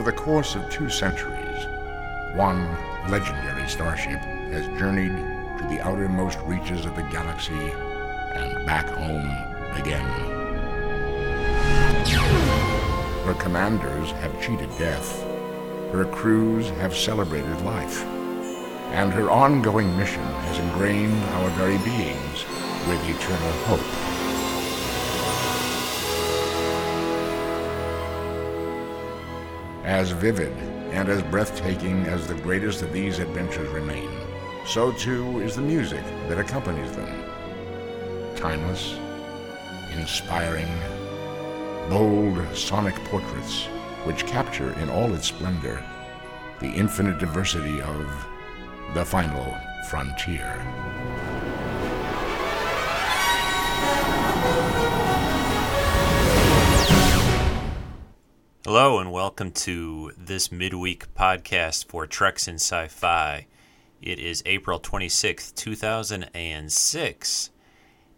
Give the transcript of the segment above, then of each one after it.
Over the course of two centuries, one legendary starship has journeyed to the outermost reaches of the galaxy and back home again. Her commanders have cheated death. Her crews have celebrated life. And her ongoing mission has ingrained our very beings with eternal hope. As vivid and as breathtaking as the greatest of these adventures remain, so too is the music that accompanies them. Timeless, inspiring, bold sonic portraits which capture in all its splendor the infinite diversity of the final frontier. Hello, and welcome to this midweek podcast for Treks in Sci Fi. It is April 26th, 2006,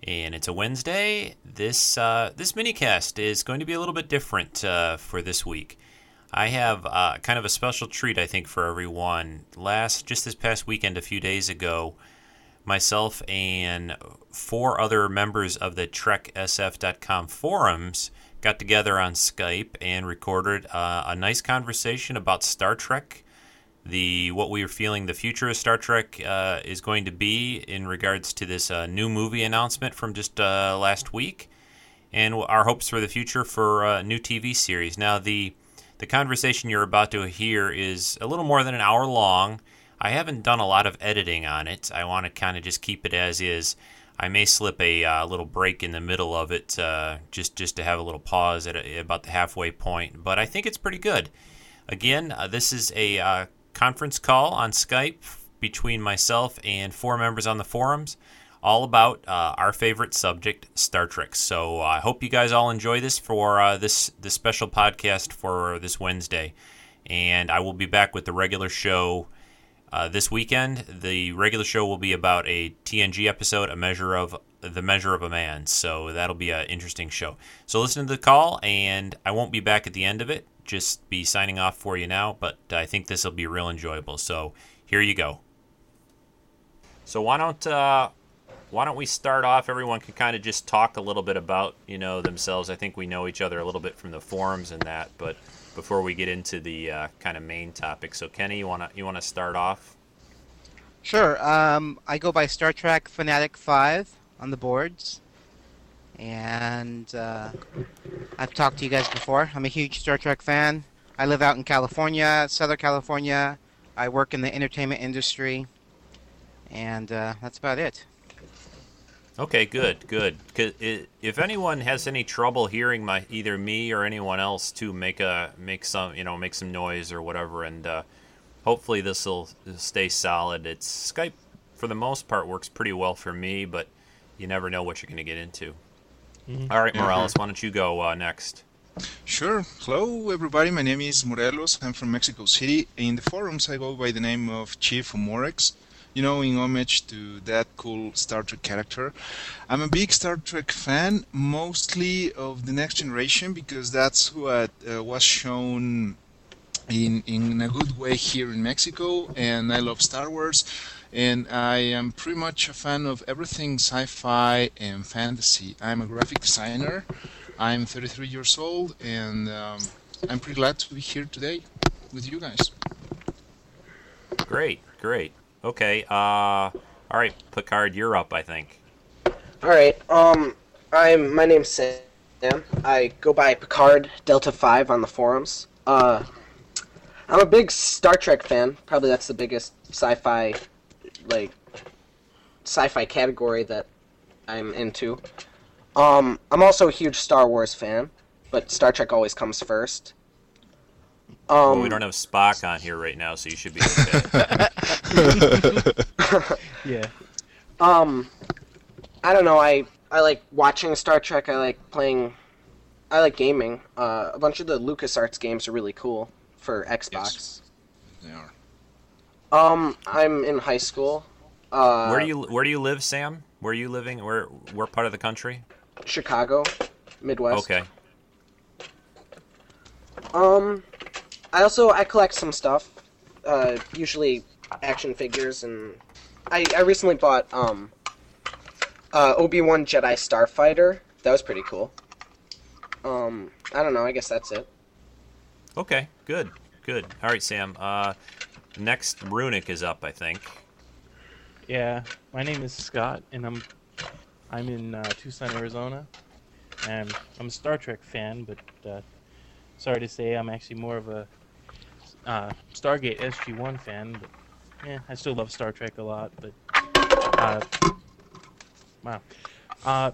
and it's a Wednesday. This, uh, this minicast is going to be a little bit different uh, for this week. I have uh, kind of a special treat, I think, for everyone. Last, just this past weekend, a few days ago, myself and four other members of the TrekSF.com forums got together on Skype and recorded uh, a nice conversation about Star Trek, the what we are feeling the future of Star Trek uh, is going to be in regards to this uh, new movie announcement from just uh, last week, and our hopes for the future for a new TV series. Now the the conversation you're about to hear is a little more than an hour long. I haven't done a lot of editing on it. I want to kind of just keep it as is. I may slip a uh, little break in the middle of it, uh, just just to have a little pause at a, about the halfway point. But I think it's pretty good. Again, uh, this is a uh, conference call on Skype between myself and four members on the forums, all about uh, our favorite subject, Star Trek. So I hope you guys all enjoy this for uh, this this special podcast for this Wednesday, and I will be back with the regular show. Uh, this weekend, the regular show will be about a TNG episode, a measure of the measure of a man. So that'll be an interesting show. So listen to the call, and I won't be back at the end of it. Just be signing off for you now, but I think this will be real enjoyable. So here you go. So why don't uh, why don't we start off? Everyone can kind of just talk a little bit about you know themselves. I think we know each other a little bit from the forums and that, but before we get into the uh, kind of main topic. So Kenny, you wanna you wanna start off? Sure. Um, I go by Star Trek Fanatic Five on the boards, and uh, I've talked to you guys before. I'm a huge Star Trek fan. I live out in California, Southern California. I work in the entertainment industry, and uh, that's about it. Okay, good, good. 'Cause i if anyone has any trouble hearing my either me or anyone else to make a make some you know make some noise or whatever, and uh, hopefully this will stay solid. It's Skype for the most part works pretty well for me, but you never know what you're going to get into. All right, Morales, why don't you go uh, next? Sure. Hello, everybody. My name is Morelos. I'm from Mexico City. In the forums, I go by the name of Chief Morex. You know, in homage to that cool Star Trek character. I'm a big Star Trek fan, mostly of the Next Generation, because that's what uh, was shown in in a good way here in Mexico. And I love Star Wars, and I am pretty much a fan of everything sci-fi and fantasy. I'm a graphic designer. I'm 33 years old, and um, I'm pretty glad to be here today with you guys. Great, great. Okay, uh, all right, Picard, you're up, I think. All right. Um, I'm my name's Sam. I go by Picard Delta Five on the forums. Uh, I'm a big Star Trek fan. Probably that's the biggest sci-fi, like, sci-fi category that I'm into. Um, I'm also a huge Star Wars fan, but Star Trek always comes first. Um, Well, we don't have Spock on here right now, so you should be okay. Yeah. Um, I don't know. I I like watching Star Trek. I like playing. I like gaming. Uh, a bunch of the LucasArts games are really cool for Xbox. Yes, They are. Um, I'm in high school. Uh, where do you Where do you live, Sam? Where are you living? Where Where part of the country? Chicago, Midwest. Okay. Um, I also I collect some stuff, uh, usually action figures, and I I recently bought um uh, Obi Wan Jedi Starfighter. That was pretty cool. Um, I don't know. I guess that's it. Okay, good, good. All right, Sam. Uh, next, Runic is up, I think. Yeah, my name is Scott, and I'm I'm in uh, Tucson, Arizona, and I'm a Star Trek fan. But uh, sorry to say, I'm actually more of a uh, Stargate SG-1 fan. But yeah, I still love Star Trek a lot. But uh, wow, uh,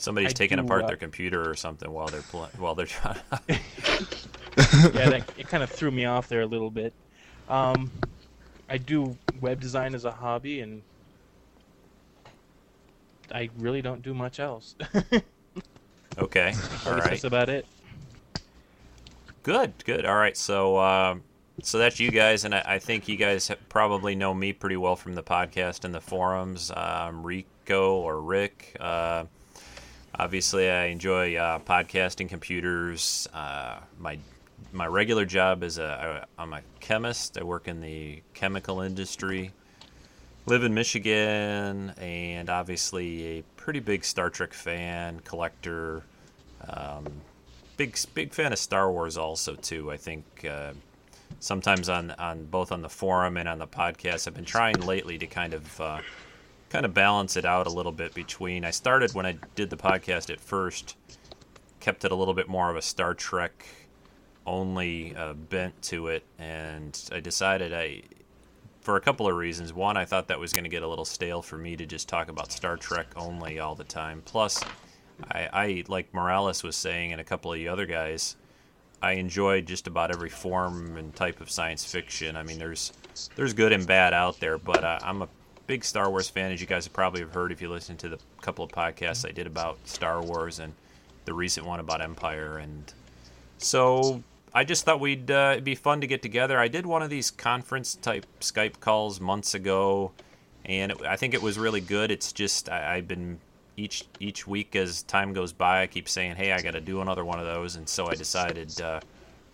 Somebody's I taking do, apart uh, their computer or something while they're pl- while they're trying. yeah, that, it kind of threw me off there a little bit. Um, I do web design as a hobby, and I really don't do much else. okay, all right. that's about it. Good, good. All right, so um, so that's you guys, and I, I think you guys probably know me pretty well from the podcast and the forums. Um, Rico or Rick. Uh, obviously, I enjoy uh, podcasting, computers. Uh, my my regular job is a I, I'm a chemist. I work in the chemical industry. Live in Michigan, and obviously a pretty big Star Trek fan, collector. Um, big big fan of Star Wars also too. I think uh, sometimes on on both on the forum and on the podcast, I've been trying lately to kind of uh, kind of balance it out a little bit between. I started when I did the podcast at first, kept it a little bit more of a Star Trek only uh, bent to it, and I decided I. For a couple of reasons. One, I thought that was going to get a little stale for me to just talk about Star Trek only all the time. Plus, I, I like Morales was saying, and a couple of the other guys, I enjoy just about every form and type of science fiction. I mean, there's there's good and bad out there, but uh, I'm a big Star Wars fan, as you guys have probably have heard if you listen to the couple of podcasts I did about Star Wars and the recent one about Empire. And so I just thought we'd uh, it'd be fun to get together. I did one of these conference type Skype calls months ago, and it, I think it was really good. It's just I, I've been each each week as time goes by, I keep saying, "Hey, I got to do another one of those," and so I decided uh,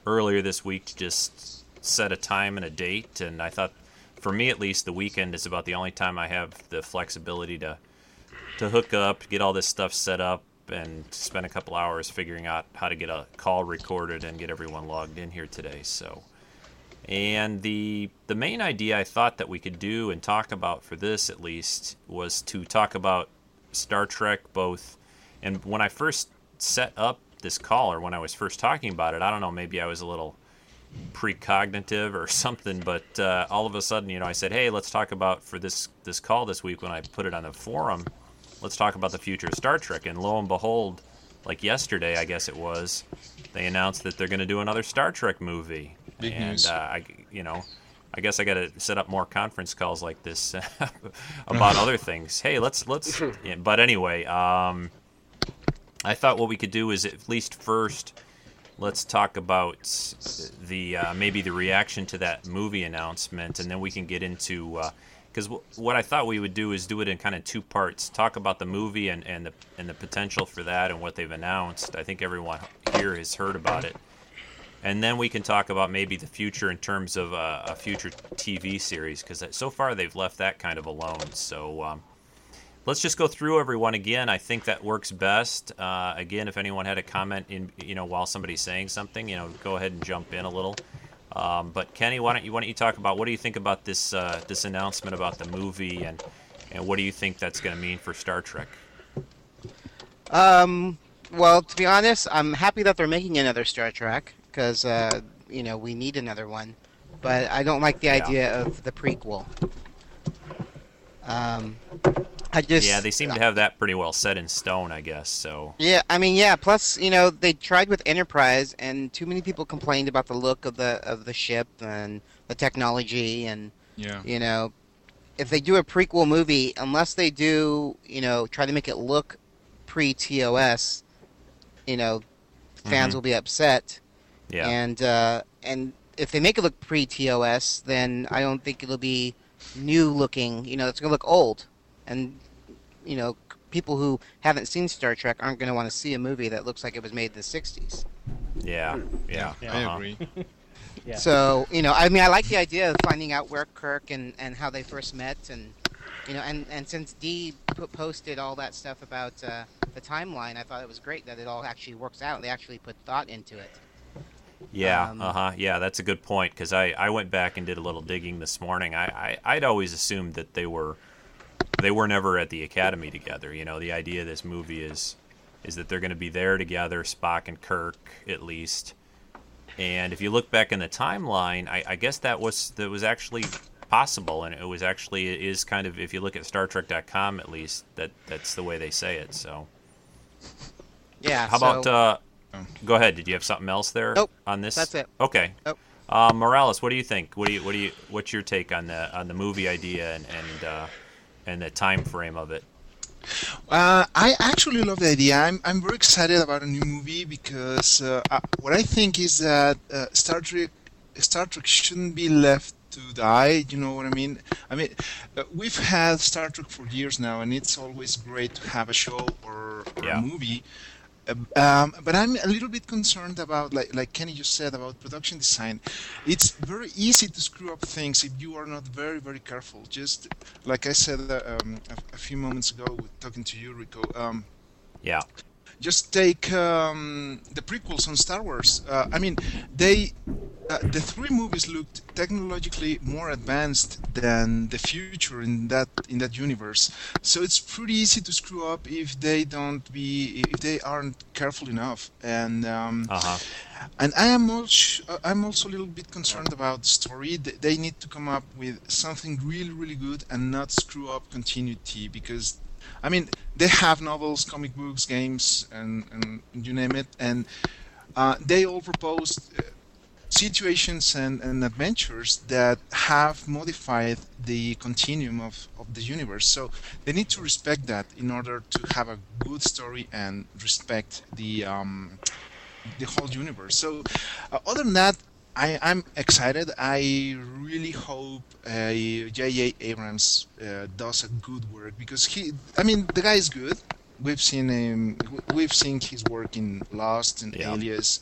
earlier this week to just set a time and a date. And I thought, for me at least, the weekend is about the only time I have the flexibility to to hook up, get all this stuff set up, and spend a couple hours figuring out how to get a call recorded and get everyone logged in here today. So. And the the main idea I thought that we could do and talk about for this at least was to talk about Star Trek both and when I first set up this call or when I was first talking about it, I don't know, maybe I was a little precognitive or something, but uh, all of a sudden, you know, I said, "Hey, let's talk about for this this call this week when I put it on the forum, let's talk about the future of Star Trek." And lo and behold, like yesterday, I guess it was, they announced that they're going to do another Star Trek movie. Big and. Uh, I, you know, I guess I got to set up more conference calls like this about other things. Hey, let's let's. yeah, but anyway, um, I thought what we could do is at least first, let's talk about the uh, maybe the reaction to that movie announcement, and then we can get into. because w- what I thought we would do is do it in kind of two parts. Talk about the movie and, and the and the potential for that and what they've announced. I think everyone here has heard about it and then we can talk about maybe the future in terms of uh, a future TV series because so far they've left that kind of alone. So um, let's just go through everyone again. I think that works best. Uh, again, if anyone had a comment in you know while somebody's saying something, you know, go ahead and jump in a little. Um, but Kenny, why don't you why don't you talk about what do you think about this uh, this announcement about the movie and and what do you think that's going to mean for Star Trek? Um, well, to be honest, I'm happy that they're making another Star Trek because uh, you know we need another one. But I don't like the Yeah. idea of the prequel. Um, I just Yeah, they seem to have that pretty well set in stone, I guess. So Yeah, I mean, yeah. Plus, you know, they tried with Enterprise, and too many people complained about the look of the of the ship and the technology, and Yeah. you know, if they do a prequel movie, unless they do, you know, try to make it look pre TOS, you know, fans Mhm. will be upset. Yeah, And uh, and if they make it look pre TOS, then I don't think it'll be new looking. You know, it's gonna look old, and you know, people who haven't seen Star Trek aren't gonna want to see a movie that looks like it was made in the '60s. Yeah, yeah. Yeah. I uh-huh. agree. Yeah. So you know, I mean, I like the idea of finding out where Kirk and, and how they first met, and you know, and, and since Dee put, posted all that stuff about uh, the timeline, I thought it was great that it all actually works out. They actually put thought into it. Yeah, Um, uh huh. Yeah, that's a good point because I, I went back and did a little digging this morning. I, I I'd always assumed that they were they were never at the academy together. You know, the idea of this movie is is that they're going to be there together, Spock and Kirk at least. And if you look back in the timeline, I, I guess that was that was actually possible, and it was actually it is kind of if you look at Star StarTrek.com at least that that's the way they say it. So Yeah. how about uh. Go ahead? Did you have something else there Nope, on this? that's it. Okay. Nope. Uh, Morales, what do you think? What do you what do you what's your take on the on the movie idea and and uh, and the time frame of it? Uh, I actually love the idea. I'm, I'm very excited about a new movie because uh, uh, what I think is that uh, Star Trek Star Trek shouldn't be left to die. You know what I mean? I mean, uh, we've had Star Trek for years now, and it's always great to have a show or, or Yeah. a movie. Um, but I'm a little bit concerned about, like, like Kenny just said, about production design. It's very easy to screw up things if you are not very, very careful. Just like I said uh, um, a, a few moments ago, talking to you, Rico. Um, Yeah. Just take um, the prequels on Star Wars. Uh, I mean, they uh, the three movies looked technologically more advanced than the future in that in that universe. So it's pretty easy to screw up if they don't be if they aren't careful enough. And um, Uh huh. and I am also I'm also a little bit concerned about the story. They need to come up with something really really good and not screw up continuity because I mean they have novels, comic books, games, and, and you name it, and uh, they all propose uh, situations and, and adventures that have modified the continuum of, of the universe. So they need to respect that in order to have a good story and respect the um, the whole universe. So, uh, other than that, I, I'm excited. I really hope uh, J.J. Abrams uh, does a good work because he, I mean, the guy is good. We've seen him. We've seen his work in Lost and Yeah. Alias,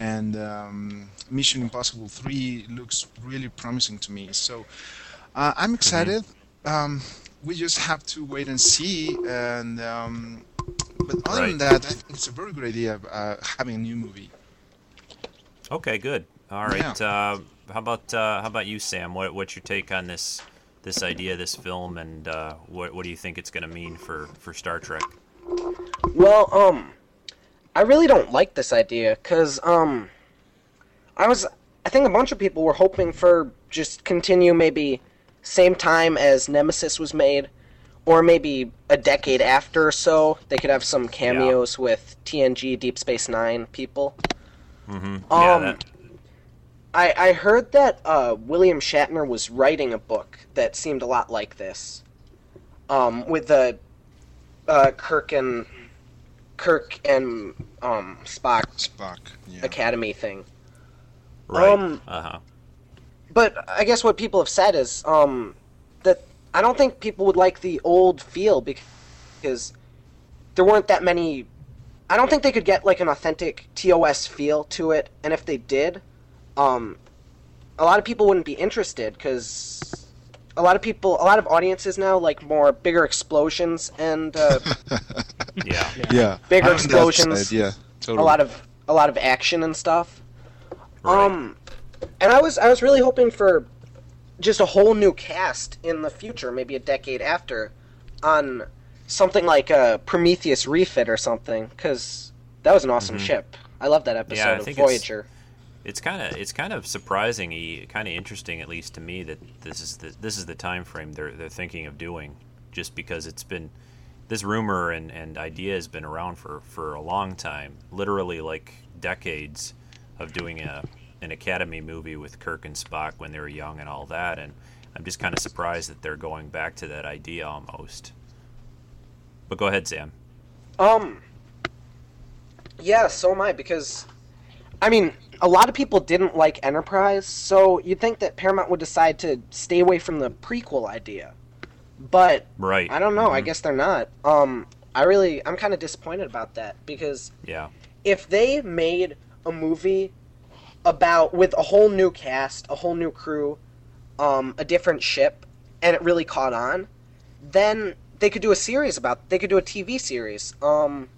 and um, Mission Impossible Three looks really promising to me. So, uh, I'm excited. Um, we just have to wait and see. And um, but other Right. than that, I think it's a very good idea uh, having a new movie. Okay. Good. All right. Uh, how about uh, how about you, Sam? What what's your take on this this idea, this film, and uh, what what do you think it's going to mean for for Star Trek? Well, um, I really don't like this idea because um, I was I think a bunch of people were hoping for just continue maybe same time as Nemesis was made, or maybe a decade after or so. They could have some cameos with TNG, Deep Space Nine people. Mm-hmm. Um, yeah. That, I, I heard that uh, William Shatner was writing a book that seemed a lot like this, um, with the uh, Kirk and Kirk and um, Spock Spock. Yeah. Academy thing. right. um, uh huh. But I guess what people have said is um, that I don't think people would like the old feel because there weren't that many. I don't think they could get like an authentic TOS feel to it, and if they did, um, a lot of people wouldn't be interested because a lot of people, a lot of audiences now like more bigger explosions and uh, Yeah. Yeah. Bigger I'm explosions. side, Yeah. Totally. a lot of a lot of action and stuff. Right. Um, and I was I was really hoping for just a whole new cast in the future, maybe a decade after, on something like a Prometheus refit or something, because that was an awesome ship. I love that episode Mm-hmm. I of think it's- Voyager. It's kind of it's kind of surprising, kind of interesting, at least to me, that this is the this is the time frame they're they're thinking of doing, just because it's been this rumor and, and idea has been around for, for a long time, literally like decades of doing a an Academy movie with Kirk and Spock when they were young and all that, and I'm just kind of surprised that they're going back to that idea almost. But go ahead, Sam. Um. Yeah, so am I because, I mean, a lot of people didn't like Enterprise, so you'd think that Paramount would decide to stay away from the prequel idea, but Right. I don't know. I Mhm. guess they're not. Um, I really, I'm kind of disappointed about that because Yeah. if they made a movie about with a whole new cast, a whole new crew, um, a different ship, and it really caught on, then they could do a series about. They could do a TV series. Um,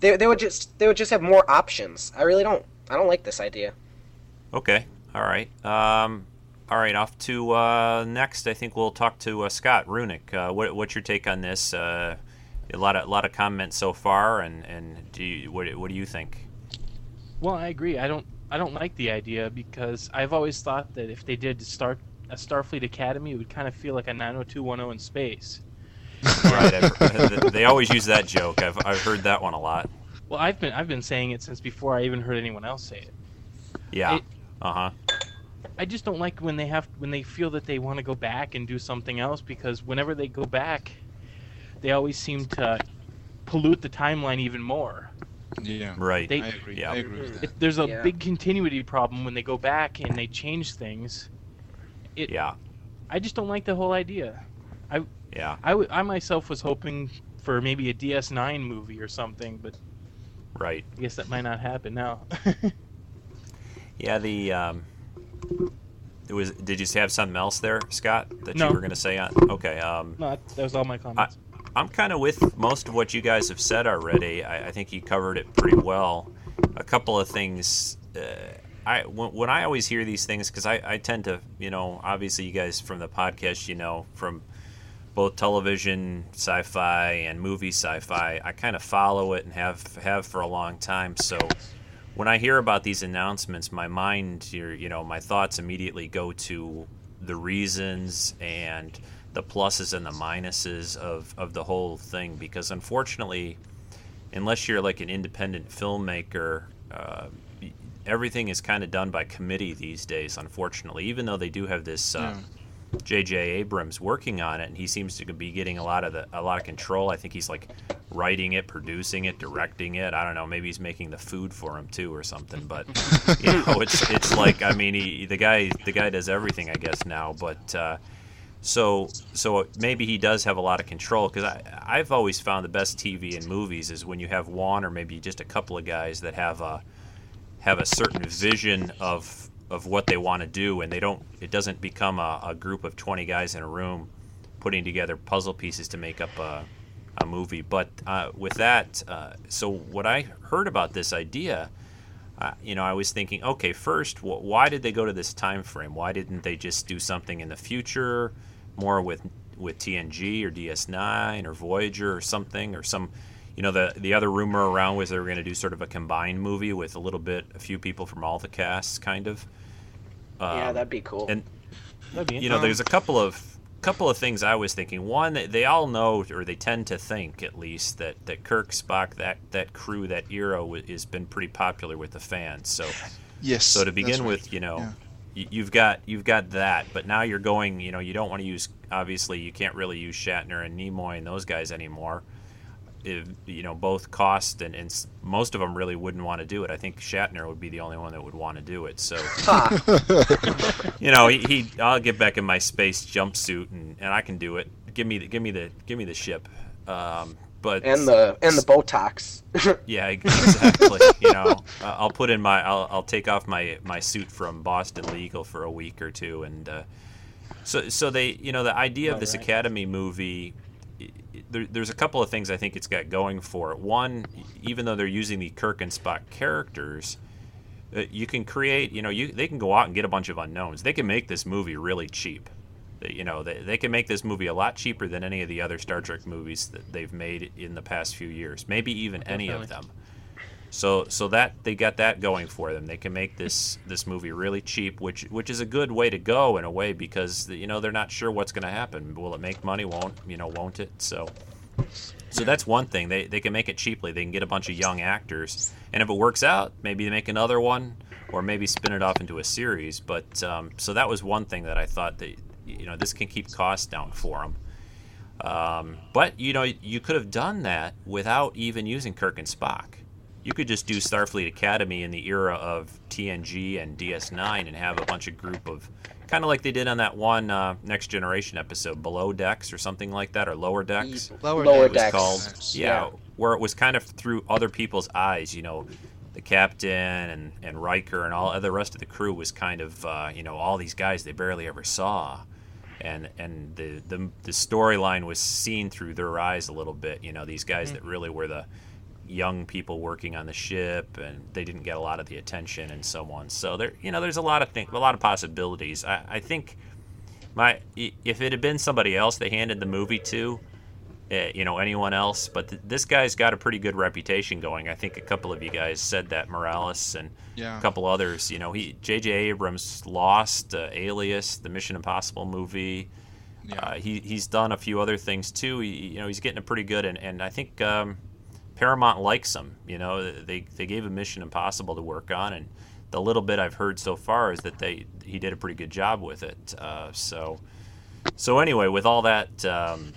they they would just they would just have more options. I really don't. I don't like this idea. Okay. All right. Um, all right. Off to uh, next. I think we'll talk to uh, Scott Runick. Uh, what, what's your take on this? Uh, a lot of a lot of comments so far, and and do you, what what do you think? Well, I agree. I don't I don't like the idea because I've always thought that if they did start a Starfleet Academy, it would kind of feel like a 90210 in space. right. I've, they always use that joke. I've I've heard that one a lot. Well, I've been I've been saying it since before I even heard anyone else say it. Yeah. Uh huh. I just don't like when they have when they feel that they want to go back and do something else because whenever they go back, they always seem to pollute the timeline even more. Yeah. Right. They- I agree. Yeah. I agree with that. It, there's a Yeah. big continuity problem when they go back and they change things. It, yeah. I just don't like the whole idea. I yeah. I, w- I myself was hoping for maybe a DS9 movie or something, but Right. I guess that might not happen now. Yeah. The um. It was. Did you have something else there, Scott, that No. you were going to say on? Okay. Um. no, that, that was all my comments. I'm kind of with most of what you guys have said already. I, I think you covered it pretty well. A couple of things. Uh, I when, when I always hear these things because I, I tend to you know obviously you guys from the podcast you know from both television sci-fi and movie sci-fi. I kind of follow it and have have for a long time. So when I hear about these announcements my mind you know my thoughts immediately go to the reasons and the pluses and the minuses of, of the whole thing. Because unfortunately unless you're like an independent filmmaker uh, everything is kind of done by committee these days unfortunately. Even though they do have this uh, J.J. Abrams working on it, and he seems to be getting a lot of the a lot of control. I think he's like writing it, producing it, directing it. I don't know. Maybe he's making the food for him too, or something. But you know, it's it's like I mean, he, the guy the guy does everything, I guess now. But uh, so so maybe he does have a lot of control because I I've always found the best TV and movies is when you have one or maybe just a couple of guys that have a have a certain vision of of what they want to do and they don't it doesn't become a, a group of 20 guys in a room putting together puzzle pieces to make up a, a movie. But uh, with that uh, so what i heard about this idea uh, you know i was thinking okay first wh- why did they go to this time frame why didn't they just do something in the future more with with tng or ds9 or voyager or something or some you know the the other rumor around was they were going to do sort of a combined movie with a little bit a few people from all the casts kind of yeah, Um, that'd be cool. and be you know there's a couple of couple of things i was thinking one they- they all know or they tend to think at least that that kirk spock that that crew that era wa- has been pretty popular with the fans so Yes. so to that's begin right. with you know Yeah. y- you've got you've got that but now you're going you know you don't want to use obviously you can't really use shatner and nimoy and those guys anymore if, you know both cost and, and most of them really wouldn't want to do it i think shatner would be the only one that would want to do it so you know he, he i'll get back in my space jumpsuit and, and i can do it give me the give me the give me the ship um, but and the and the Botox. yeah, exactly. you know, I'll put in my, I'll, I'll take off my, my suit from Boston Legal for a week or two, and uh, so so they, you know, the idea of this Alright. Academy movie, i- i- there, there's a couple of things I think it's got going for it. One, even though they're using the Kirk and Spock characters, uh, you can create, you know, you they can go out and get a bunch of unknowns. They can make this movie really cheap. You know, they, they can make this movie a lot cheaper than any of the other Star Trek movies that they've made in the past few years. Maybe even any of them. So so that they got that going for them. They can make this this movie really cheap, which which is a good way to go in a way because you know they're not sure what's going to happen. Will it make money? Won't you know? Won't it? So so that's one thing. They they can make it cheaply. They can get a bunch of young actors, and if it works out, maybe they make another one, or maybe spin it off into a series. But um, so that was one thing that I thought that you know this can keep costs down for them. Um, but you know, you could have done that without even using Kirk and Spock. You could just do Starfleet Academy in the era of TNG and DS9 and have a bunch of group of kind of like they did on that one uh, Next Generation episode, Below Decks or something like that, or Lower Decks. Lower, Lower decks. Decks. called Decks. yeah, Yeah. where it was kind of through other people's eyes. You know, the captain and and Riker and all the rest of the crew was kind of uh, you know all these guys they barely ever saw, and and the the, the storyline was seen through their eyes a little bit. You know these guys Mm. that really were the young people working on the ship and they didn't get a lot of the attention and so on. So there you know there's a lot of things, a lot of possibilities. I, I think my if it had been somebody else they handed the movie to uh, you know anyone else but th- this guy's got a pretty good reputation going i think a couple of you guys said that morales and Yeah. a couple others you know he jj abrams lost uh, alias the mission impossible movie Yeah. uh, he, he's done a few other things too he, you know he's getting a pretty good and, and i think um, paramount likes him you know they, they gave him mission impossible to work on and the little bit i've heard so far is that they he did a pretty good job with it uh, so so anyway, with all that, um,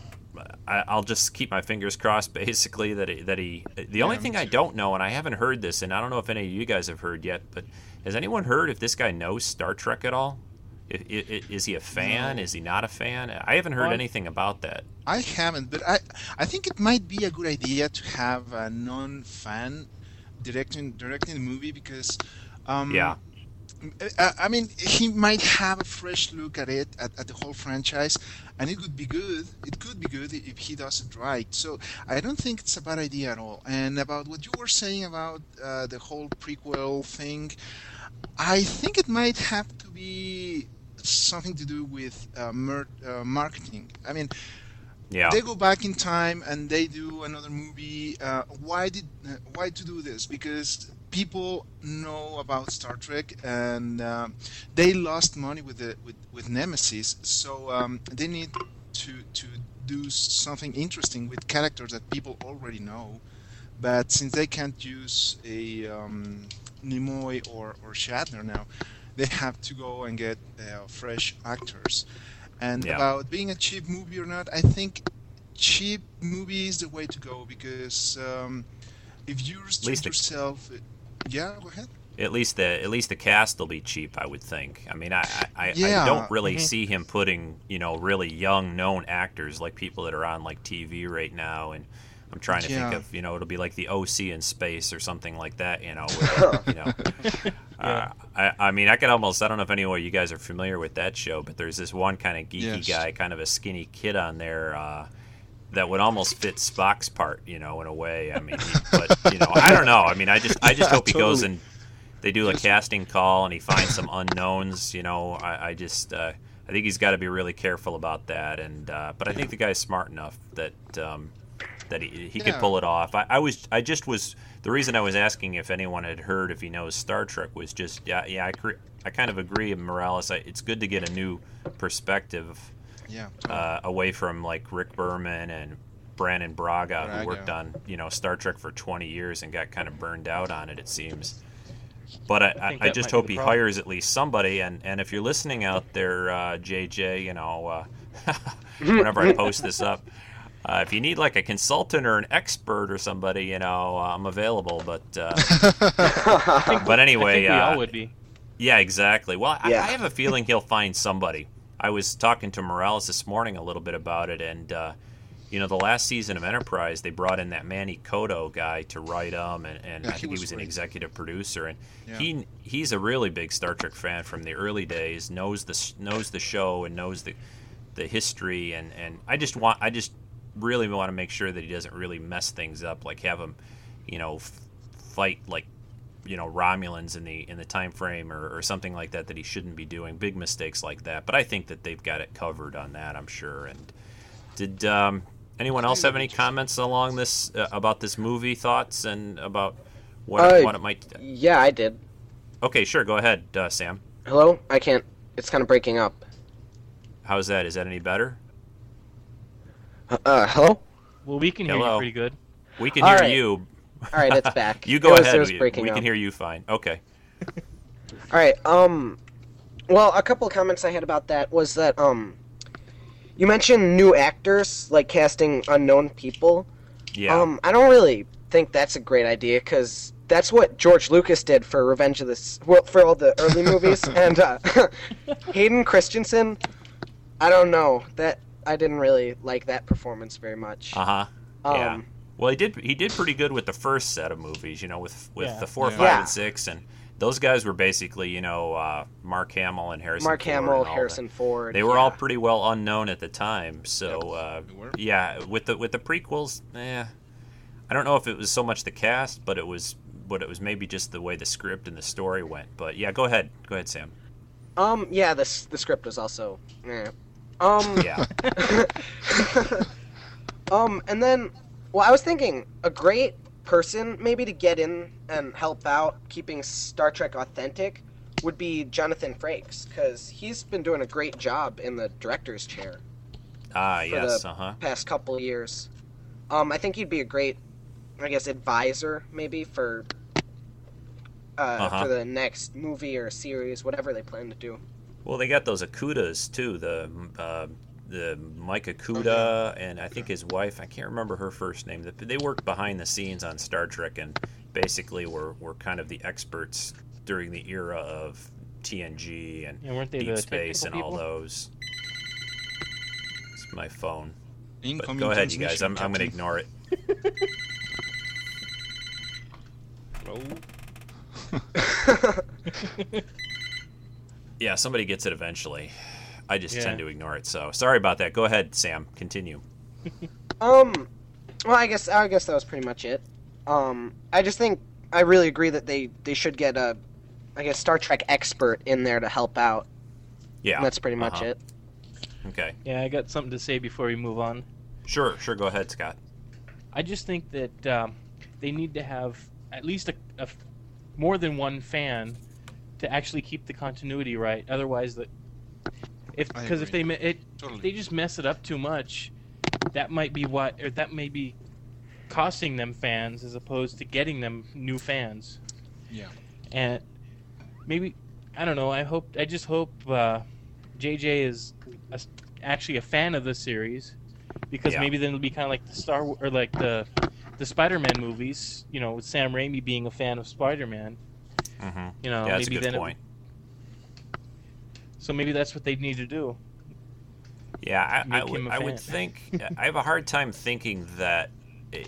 I, I'll just keep my fingers crossed. Basically, that he, that he. The only me thing I don't know, and I haven't heard this, and I don't know if any of you guys have heard yet, but has anyone heard if this guy knows Star Trek at all? Is he a fan? No. Is he not a fan? I haven't heard Well, anything about that. I haven't, but I I think it might be a good idea to have a non-fan directing directing the movie because, um, Yeah. I, I mean, he might have a fresh look at it, at, at the whole franchise, and it would be good. It could be good if he does it right. So I don't think it's a bad idea at all. And about what you were saying about uh, the whole prequel thing, I think it might have to be something to do with uh, mer- uh, marketing. I mean, Yeah. they go back in time and they do another movie. Uh, why did uh, why to do this? Because people know about Star Trek and um, they lost money with the with, with Nemesis, so um, they need to to do something interesting with characters that people already know. But since they can't use a um, Nimoy or, or Shatner now, they have to go and get uh, fresh actors. And Yeah. about being a cheap movie or not, I think cheap movie is the way to go because um, if you restrict least the- yourself, yeah, go ahead. At least the at least the cast will be cheap, I would think. I mean, I I, I, I don't really Mhm. see him putting you know really young known actors like people that are on like TV right now, and I'm trying to think of you know it'll be like the OC in space or something like that, you know. Where, you know, uh, I I mean I could almost I don't know if any of you guys are familiar with that show, but there's this one kind of geeky Yes. guy, kind of a skinny kid on there. Uh, that would almost fit Spock's part, you know, in a way. I mean, but you know, I don't know. I mean, I just, I just Yeah, hope he goes and they do a casting call and he finds some unknowns. You know, I, I just, uh, I think he's got to be really careful about that. And uh, but I think the guy's smart enough that um, that he, he could Yeah. pull it off. I, I was, I just was the reason I was asking if anyone had heard if he knows Star Trek was just, yeah, yeah, I, cre- I kind of agree, Morales. I, it's good to get a new perspective Yeah. uh, away from like Rick Berman and Brannon Braga, who worked on you know Star Trek for 20 years and got kind of burned out on it. It seems. But I, I, think I just hope he problem. hires at least somebody. And, and if you're listening out there, uh, JJ, you know, uh, whenever I post this up, uh, if you need like a consultant or an expert or somebody, you know, uh, I'm available. But uh, but I anyway, think we uh, all would be. yeah, exactly. Well, I, Yeah. I have a feeling he'll find somebody. I was talking to Morales this morning a little bit about it, and uh, you know, the last season of Enterprise, they brought in that Manny Coto guy to write them, and, and Yeah, I he think he was was an executive producer, and Yeah. he he's a really big Star Trek fan from the early days. knows the knows the show and knows the the history, and and I just want I just really want to make sure that he doesn't really mess things up, like have him, you know, f- fight like you know Romulans in the in the time frame or, or something like that that he shouldn't be doing big mistakes like that. But I think that they've got it covered on that. I'm sure. And did um, anyone else have any comments along this uh, about this movie thoughts and about what Uh, what it might? yeah, I did. Okay, sure. Go ahead, uh, Sam. Hello? I can't. It's kind of breaking up. How's that? Is that any better? Uh, uh, hello? Well, we can hear you pretty good. We can All hear right. you. All right, it's back. you go It was- ahead. it was we breaking we can hear you fine. Okay. All right. Um. Well, a couple of comments I had about that was that um, you mentioned new actors like casting unknown people. Yeah. Um, I don't really think that's a great idea because that's what George Lucas did for Revenge of the S- well for all the early movies and uh, Hayden Christensen. I don't know that I didn't really like that performance very much. uh huh. Um, yeah. Well, he did. He did pretty good with the first set of movies. You know, with with Yeah. the four, Yeah. five, and six, and those guys were basically, you know, uh, Mark Hamill and Harrison. Mark Ford Hamill, all Harrison that. Ford. They were yeah. all pretty well unknown at the time. So, uh, yeah, with the with the prequels, eh, I don't know if it was so much the cast, but it was, but it was maybe just the way the script and the story went. But yeah, go ahead, go ahead, Sam. Um, yeah, this the script was also. Eh. Um, Yeah, um, and then, well, I was thinking a great person maybe to get in and help out keeping Star Trek authentic would be Jonathan Frakes because he's been doing a great job in the director's chair ah, For yes, the- uh huh. past couple years. Um, I think he'd be a great, I guess, advisor maybe for. Uh, Uh-huh. For the next movie or series, whatever they plan to do. Well, they got those Okudas too. The uh, the Mike Okuda and I think his wife. I can't remember her first name. They- They worked behind the scenes on Star Trek and basically were, were kind of the experts during the era of TNG and Yeah, weren't they Deep the Space and technical all people? those. It's my phone. But Incoming go ahead, you guys. I'm, I'm going to ignore it. Hello? Yeah, somebody gets it eventually. I just Yeah. tend to ignore it. So sorry about that. Go ahead, Sam. Continue. Um, well, I guess I guess that was pretty much it. Um, I just think I really agree that they they should get a, I guess Star Trek expert in there to help out. Yeah. And that's pretty much uh-huh. it. Okay. Yeah, I got something to say before we move on. Sure. Sure. Go ahead, Scott. I just think that um, they need to have at least a more than one fan to actually keep the continuity right. Otherwise, that if because if they it Totally. if they just mess it up too much, that might be what or that may be costing them fans as opposed to getting them new fans. Yeah. And maybe I don't know. I hope I just hope uh, JJ is a, actually a fan of the series because Yeah. maybe then it'll be kind of like the Star Wa- or like the the Spider-Man movies. You know, with Sam Raimi being a fan of Spider-Man. Mm-hmm. You know, yeah, that's a maybe good then it- point. so maybe that's what they need to do. Yeah, I, I, would, him would think I have a hard time thinking that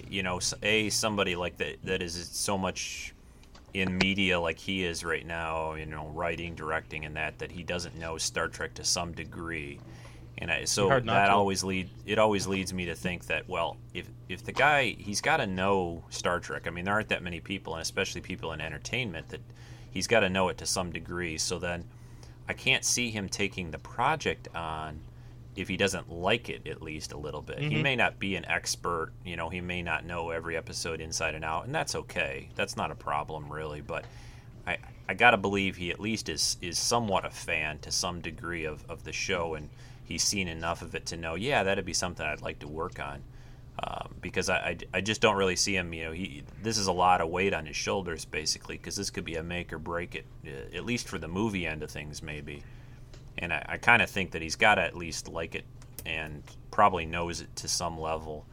you know a somebody like that that is so much in media like he is right now, you know, writing, directing, and that that he doesn't know Star Trek to some degree, and I, so that to. always lead it always leads me to think that well, if if the guy he's got to know Star Trek. I mean, there aren't that many people, and especially people in entertainment that he's got to know it to some degree. So then I can't see him taking the project on if he doesn't like it at least a little bit. He Mhm. may not be an expert, you know, he may not know every episode inside and out, and that's okay. That's not a problem really, but I I got to believe he at least is is somewhat a fan to some degree of of the show and he's seen enough of it to know, yeah, that'd be something I'd like to work on. Um, because I, I, I just don't really see him. You know, he this is a lot of weight on his shoulders, basically, because this could be a make or break it, uh, at least for the movie end of things, maybe. And I, I kind of think that he's got to at least like it and probably knows it to some level,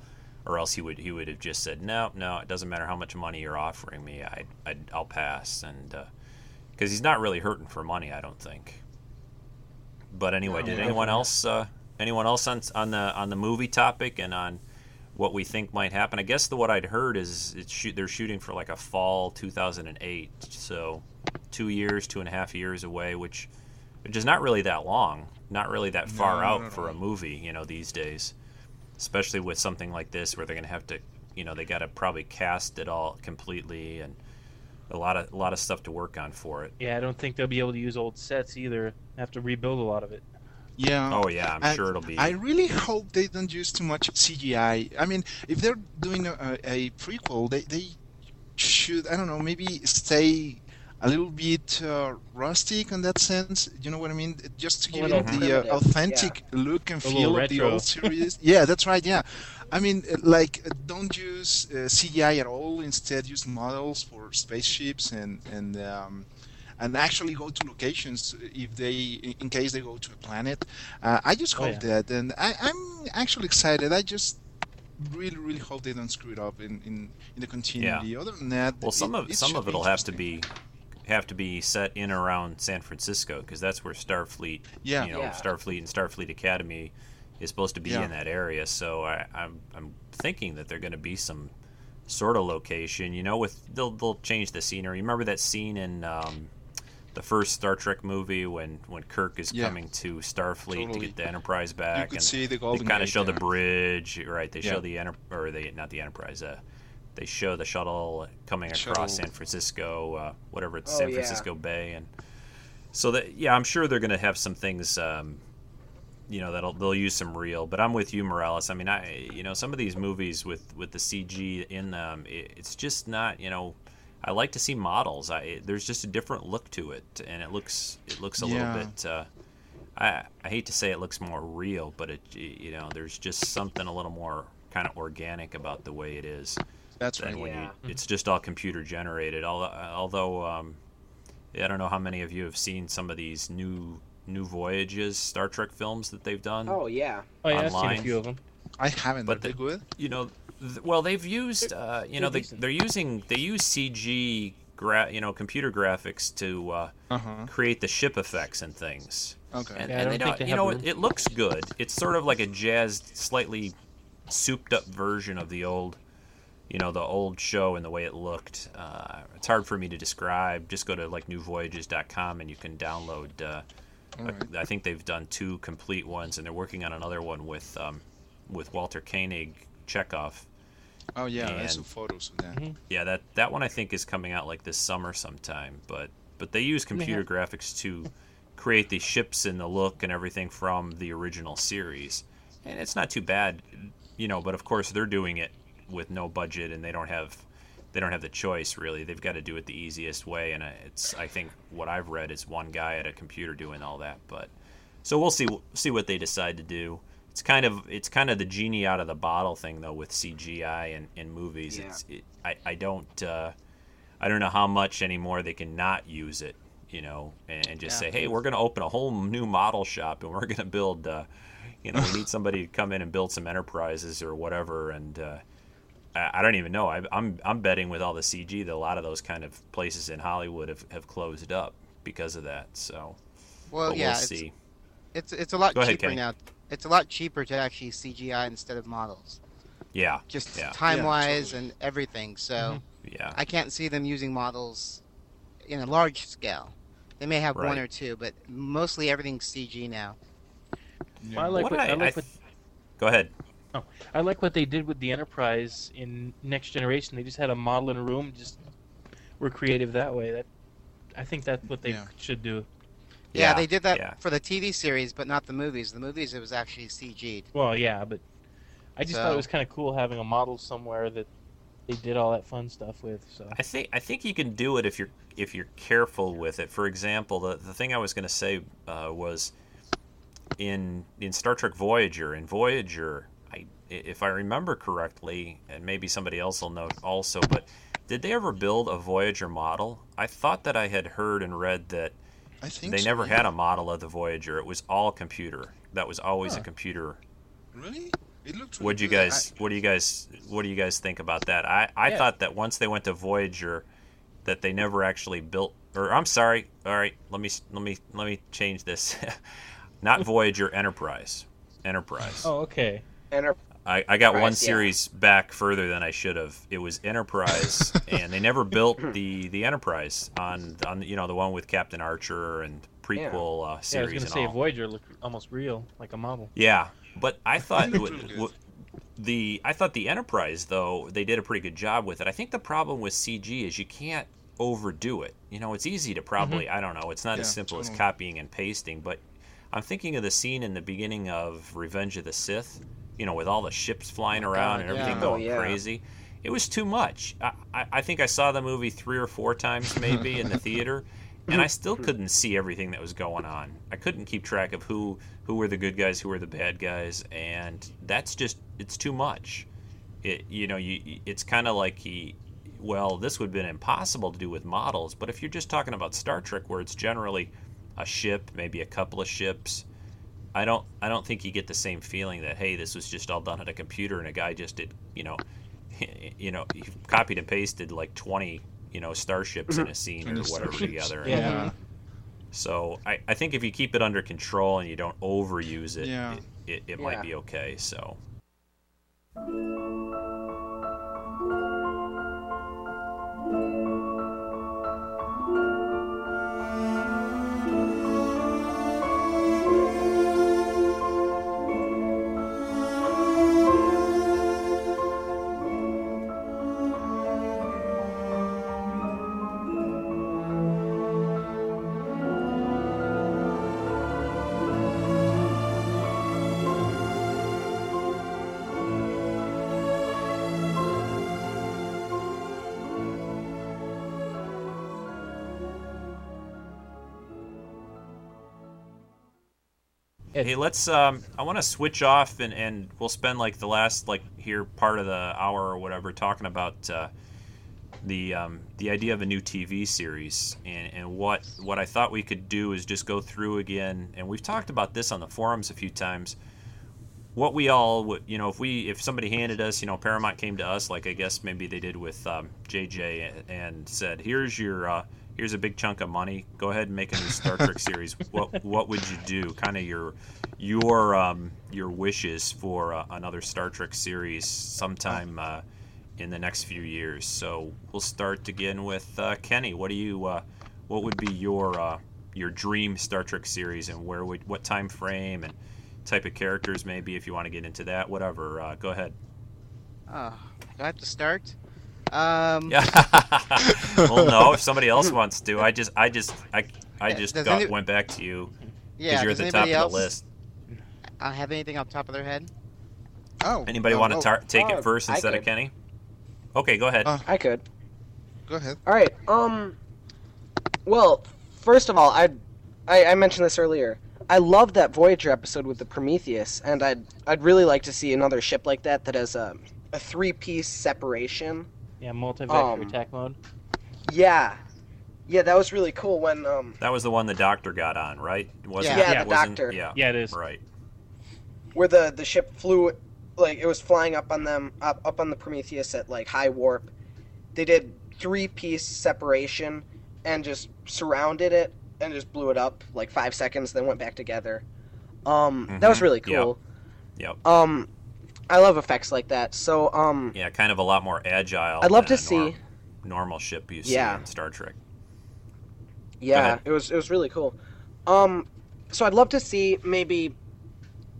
or else he would he would have just said, no, no, it doesn't matter how much money you're offering me, I, I I'll pass, and because he's not really hurting for money, I don't think. But anyway, No, did anyone else uh, anyone else on on the on the movie topic and on what we think might happen? I guess the what I'd heard is it's shoot they're shooting for like a fall 2008, so two years, two and a half years away, which which is not really that long, not really that far No, out not at for a movie, you know, these days. Especially with something like this, where they're going to have to, you know, they got to probably cast it all completely and a lot of a lot of stuff to work on for it. Yeah, I don't think they'll be able to use old sets either. Have to rebuild a lot of it. Yeah. Oh yeah, I'm I- sure it'll be. I really hope they don't use too much CGI. I mean, if they're doing a, a prequel, they, they should, I don't know, maybe stay a little bit uh, rustic in that sense. You know what I mean? Just to give it the uh, authentic look and feel of the old series. yeah, that's right. Yeah. I mean, uh, like, uh, don't use uh, CGI at all. Instead, use models for spaceships and and um, and actually go to locations if they, in in case they go to a planet. Uh, I just Oh, hope yeah. that, and I, I'm actually excited. I just really, really hope they don't screw it up in in, in the continuity. Other than that, Well, some it- of it some of it'll have to be have to be set in around San Francisco because that's where Starfleet, Yeah. you know, Yeah. Starfleet and Starfleet Academy is supposed to be Yeah. in that area. So I, I'm I'm thinking that there're going to be some sort of location. You know, with they'll they'll change the scenery. Remember that scene in um, the first Star Trek movie when when Kirk is Yeah. coming to Starfleet to get the Enterprise back, could and see the they kind of Gate, show the bridge, right? They show the enter or they not the Enterprise. Uh, they show the shuttle coming across Shuttle. San Francisco, uh, whatever it's Oh, San yeah. Francisco Bay, and so that yeah, I'm sure they're going to have some things. Um, you know that'll they'll use some real, but I'm with you, Morales. I mean, I you know some of these movies with with the CG in them, it, it's just not you know. I like to see models. I there's just a different look to it, and it looks it looks a Yeah. little bit. Uh, I I hate to say it looks more real, but it you know there's just something a little more kind of organic about the way it is That's right. when Yeah. you it's just all computer generated. Although although um, I don't know how many of you have seen some of these new new voyages Star Trek films that they've done. Oh yeah. Oh yeah, I've seen Online. a few of them. I haven't. But But they the- good? you know th- well they've used uh, you know they're they, they're using they use cg gra- you know computer graphics to uh, Uh huh. create the ship effects and things Okay. and, Yeah, I and don't they don't, they you know have it, it looks good it's sort of like a jazzed slightly souped up version of the old you know the old show and the way it looked uh, it's hard for me to describe just go to like newvoyages.com and you can download uh, Alright. I think they've done two complete ones, and they're working on another one with um, with Walter Koenig Chekov. Oh yeah, I saw and- photos of that. Mhm. Yeah, that that one I think is coming out like this summer sometime. But but they use computer have- graphics to create the ships and the look and everything from the original series, and it's not too bad, you know. But of course they're doing it with no budget, and they don't have they don't have the choice really. They've got to do it the easiest way, and uh, it's I think what I've read is one guy at a computer doing all that. But so we'll see see what they decide to do. It's kind of it's kind of the genie out of the bottle thing though with CGI and, and movies. Yeah. It's it, I I don't uh, I don't know how much anymore they can not use it. You know, and, and just Yeah. say, hey, we're going to open a whole new model shop, and we're going to build. Uh, you know, we need somebody to come in and build some enterprises or whatever, and uh, I, I don't even know. I, I'm I'm betting with all the CG that a lot of those kind of places in Hollywood have, have closed up because of that. So, Well, but yeah, we'll it's, see. it's it's a lot Go cheaper Kenny. now. It's a lot cheaper to actually CGI instead of models, Yeah, just Yeah. time wise totally. and everything. So mm-hmm. yeah, I can't see them using models in a large scale. They may have one or two, but mostly everything's CG now. Yeah. I like What what, I- I, like I what Go ahead. I like what they did with the Enterprise in Next Generation. They just had a model in a room, just were creative that way. That I think that's what they Yeah. should do. Yeah, they did that yeah. for the TV series, but not the movies. The movies, it was actually CG'd. Well, yeah, but I just thought it was kind of cool having a model somewhere that they did all that fun stuff with. So I think I think you can do it if you're if you're careful with it. For example, the the thing I was going to say uh, was in in Star Trek Voyager. In Voyager, I if I remember correctly, and maybe somebody else will know also, but did they ever build a Voyager model? I thought that I had heard and read that I think they so, never yeah. had a model of the Voyager. It was all computer. That was always a computer Really? It looked. Really What'd you good. I- guys? What do you guys? What do you guys think about that? I I Yeah. thought that once they went to Voyager, that they never actually built. Or I'm sorry. All right, let me let me let me change this. Not Voyager, Enterprise. Enterprise. oh, okay. Enter- I, I got one Enterprise, yeah. series back further than I should have. It was Enterprise, and they never built the the Enterprise on on you know the one with Captain Archer and prequel uh, Yeah, I was series gonna say all. Voyager looked almost real, like a model. Yeah, but I thought w- w- the I thought the Enterprise though they did a pretty good job with it. I think the problem with CG is you can't overdo it. You know, it's easy to probably I don't know. It's not as Yeah, simple as copying and pasting, but I'm thinking of the scene in the beginning of Revenge of the Sith. You know, with all the ships flying oh around and everything yeah. going Oh, yeah. crazy. It was too much. I, I, I think I saw the movie three or four times maybe in the theater, and I still couldn't see everything that was going on. I couldn't keep track of who who were the good guys, who were the bad guys, and that's just it's too much. It you know you it's kind of like he. Well, this would have been impossible to do with models, but if you're just talking about Star Trek, where it's generally a ship, maybe a couple of ships, I don't I don't think you get the same feeling that hey, this was just all done at a computer and a guy just did you know, you know, he copied and pasted like twenty you know starships in mm-hmm. a scene or 20 whatever starships. together. Yeah. So I, I think if you keep it under control and you don't overuse it, Yeah. it, it, it Yeah. might be okay. So Hey, let's. Um, I want to switch off, and, and we'll spend like the last like here part of the hour or whatever talking about uh, the um, the idea of a new TV series, and, and what what I thought we could do is just go through again, and we've talked about this on the forums a few times. What we all would, you know, if we if somebody handed us, you know, Paramount came to us, like I guess maybe they did with um, JJ, and said, "Here's your." Uh, here's a big chunk of money. Go ahead and make a new Star Trek series. What what would you do? Kind of your your um, your wishes for uh, another Star Trek series sometime uh, in the next few years. So we'll start again with uh, Kenny. What do you uh, what would be your uh, your dream Star Trek series, and where would what time frame and type of characters maybe if you want to get into that. Whatever. Uh, go ahead. Oh, do I have to start? Um, Yeah. well, no. If somebody else wants to, I just, I just, I, I just does got, any- went back to you yeah. because you're at the top of the list. I have anything off the top of their head? Oh. Anybody oh, want to oh, tar- take oh, it first I instead of. Kenny? Okay, go ahead. Uh, I could. Go ahead. All right. Um. Well, first of all, I'd, I I mentioned this earlier. I love that Voyager episode with the Prometheus, and I'd I'd really like to see another ship like that that has a a three piece separation. Yeah, multi-vector Um, attack mode. Yeah. Yeah, that was really cool when um that was the one the doctor got on, right? Wasn't Yeah. it? Yeah, the Wasn't- doctor. Yeah, Yeah, it is. right. where the the ship flew like it was flying up on them up up on the Prometheus at like high warp. They did three piece separation and just surrounded it and just blew it up like five seconds, then went back together. Um, that was Mhm. really Yep. cool. Yep. Um, I love effects like that. So um, Yeah, kind of a lot more agile. I'd love than to see. norm- normal ship you see Yeah. in Star Trek. Yeah, it was it was really cool. Um, so I'd love to see maybe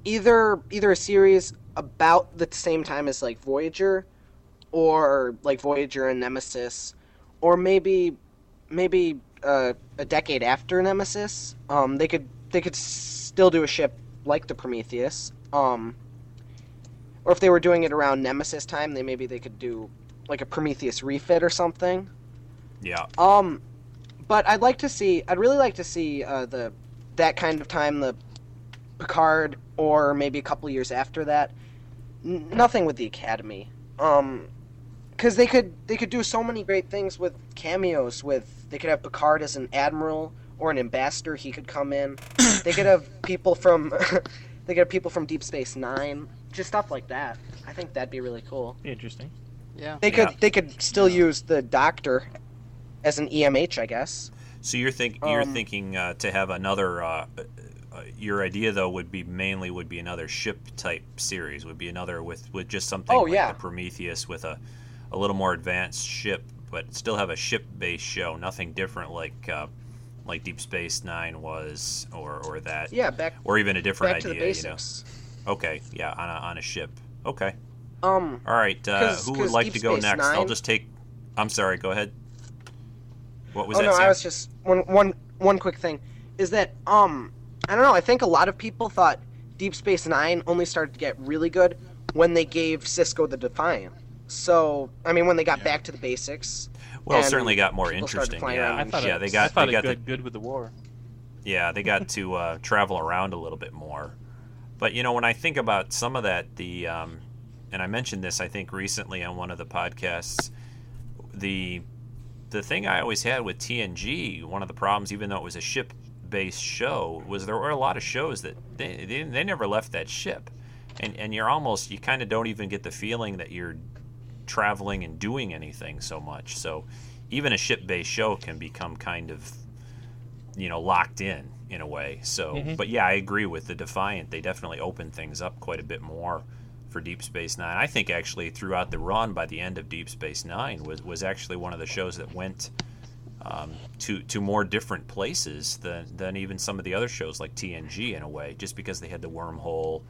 either either a series about the same time as like Voyager, or like Voyager and Nemesis, or maybe maybe uh, a decade after Nemesis. Um, they could they could still do a ship like the Prometheus. Um, or if they were doing it around Nemesis time, they maybe they could do like a Prometheus refit or something. Yeah. Um, but I'd like to see. I'd really like to see uh, the that kind of time, the Picard, or maybe a couple years after that. N- nothing with the Academy. Um, because they could they could do so many great things with cameos. With they could have Picard as an admiral or an ambassador. He could come in. they could have people from they could have people from Deep Space Nine. Just stuff like that. I think that'd be really cool. Interesting. Yeah. They could Yeah. they could still use the Doctor as an EMH, I guess. So you're think you're Um, thinking uh, to have another. Uh, uh, your idea though would be mainly would be another ship type series. Would be another with with just something Oh, like yeah. the Prometheus with a a little more advanced ship, but still have a ship based show. Nothing different like uh, like Deep Space Nine was, or or that, Yeah, back or even a different back to the idea. You know. Basics. Okay. Yeah. On a on a ship. Okay. Um, All right. Uh, 'Cause- who would like Deep to go Space next? I'll just take. I'm sorry. Go ahead. What was oh that? no, Sam? I was just one one one quick thing is that um I don't know. I think a lot of people thought Deep Space Nine only started to get really good when they gave Sisko the Defiant. So I mean, when they got back to the basics. Well, it certainly got more interesting. Yeah, I and thought yeah, it, they got I thought they it got good, the good with the war. yeah they got to uh, travel around a little bit more. But you know, when I think about some of that, the um, and I mentioned this I think recently on one of the podcasts, the the thing I always had with TNG, one of the problems, even though it was a ship-based show, was there were a lot of shows that they they, they never left that ship, and and you're almost you kind of don't even get the feeling that you're traveling and doing anything so much. So even a ship-based show can become kind of you know locked in in a way. So, Mhm. but yeah, I agree with the Defiant. They definitely opened things up quite a bit more for Deep Space Nine. I think actually throughout the run, by the end of Deep Space Nine, was was actually one of the shows that went um, to to more different places than than even some of the other shows like TNG in a way, just because they had the wormhole.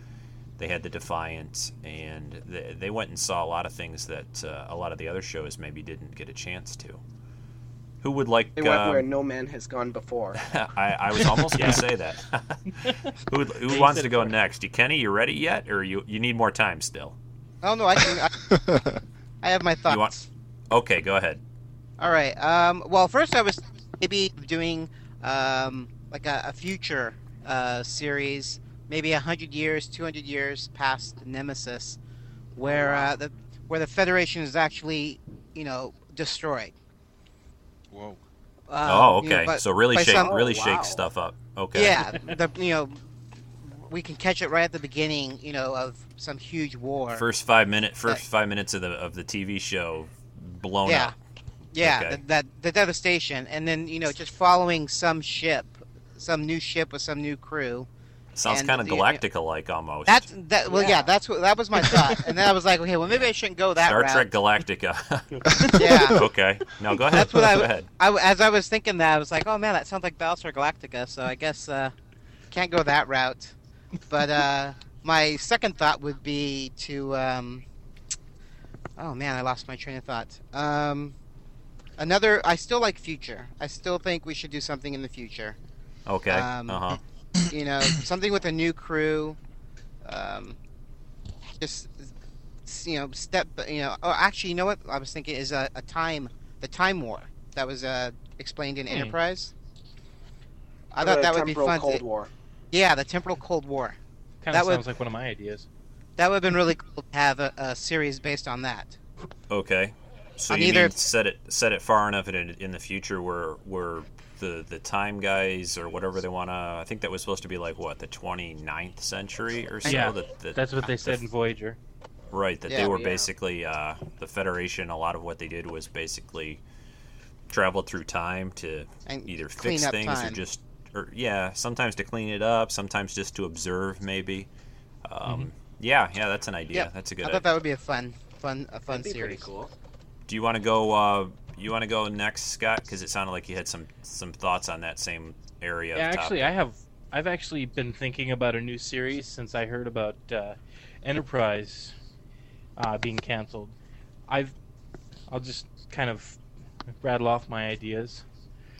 They had the Defiant, and they, they went and saw a lot of things that uh, a lot of the other shows maybe didn't get a chance to. Who would like? They went um, where no man has gone before. I, I was almost going to say that. who would- who wants to go first. next? You, Kenny, you ready yet, or you you need more time still? Oh no, I can. I, I have my thoughts. You want- Okay, go ahead. All right. Um, well, first I was maybe doing um, like a, a future uh, series, maybe hundred years, two hundred years past Nemesis, where uh, the where the Federation is actually, you know, destroyed. Whoa. Uh, oh, you know, okay. so really shake, some- really wow. shake stuff up. Okay. Yeah, the you know, we can catch it right at the beginning, you know, of some huge war. First five minute, first five minutes of the of the TV show, blown yeah, up. yeah, Okay. that, that the devastation, and then you know, just following some ship, some new ship with some new crew. Sounds kind of the- Galactica like almost. That's that. Well, yeah. Yeah. that's what that was my thought, and then I was like, okay, well, maybe I shouldn't go that route. Star route. Trek Galactica. Yeah. okay. No, go ahead. That's what go I, ahead. I, as I was thinking that, I was like, oh man, that sounds like Battlestar Galactica. So I guess uh, can't go that route. But uh, my second thought would be to, um, oh man, I lost my train of thought. Um, another, I still like future. I still think we should do something in the future. Okay. um, uh huh. You know, something with a new crew. Um, just you know, step. You know, oh, actually, you know what I was thinking is a, a time, the time war that was uh, explained in Hmm. Enterprise. I The thought that would be fun. Cold to- War. yeah, the temporal Cold War. Kind That of would- sounds like one of my ideas. That would have been really cool to have a, a series based on that. Okay. So On you either- mean set it set it far enough in in the future where where the the time guys or whatever they want to I think that was supposed to be like what the 29th century or so Yeah, that, that That's what they the said in Voyager. Right, that they were Yeah. basically uh, the Federation. A lot of what they did was basically travel through time to And either fix up things or just, or yeah, sometimes to clean it up, sometimes just to observe, maybe. Um, Yeah, yeah, that's an idea. Yep. That's a good. I idea. thought that would be a fun, fun, a fun That'd be pretty series. cool. Do you want to go? Uh, you want to go next, Scott? Because it sounded like you had some some thoughts on that same area. Yeah, actually. I have. I've actually been thinking about a new series since I heard about uh, Enterprise uh, being canceled. I've. I'll just kind of rattle off my ideas.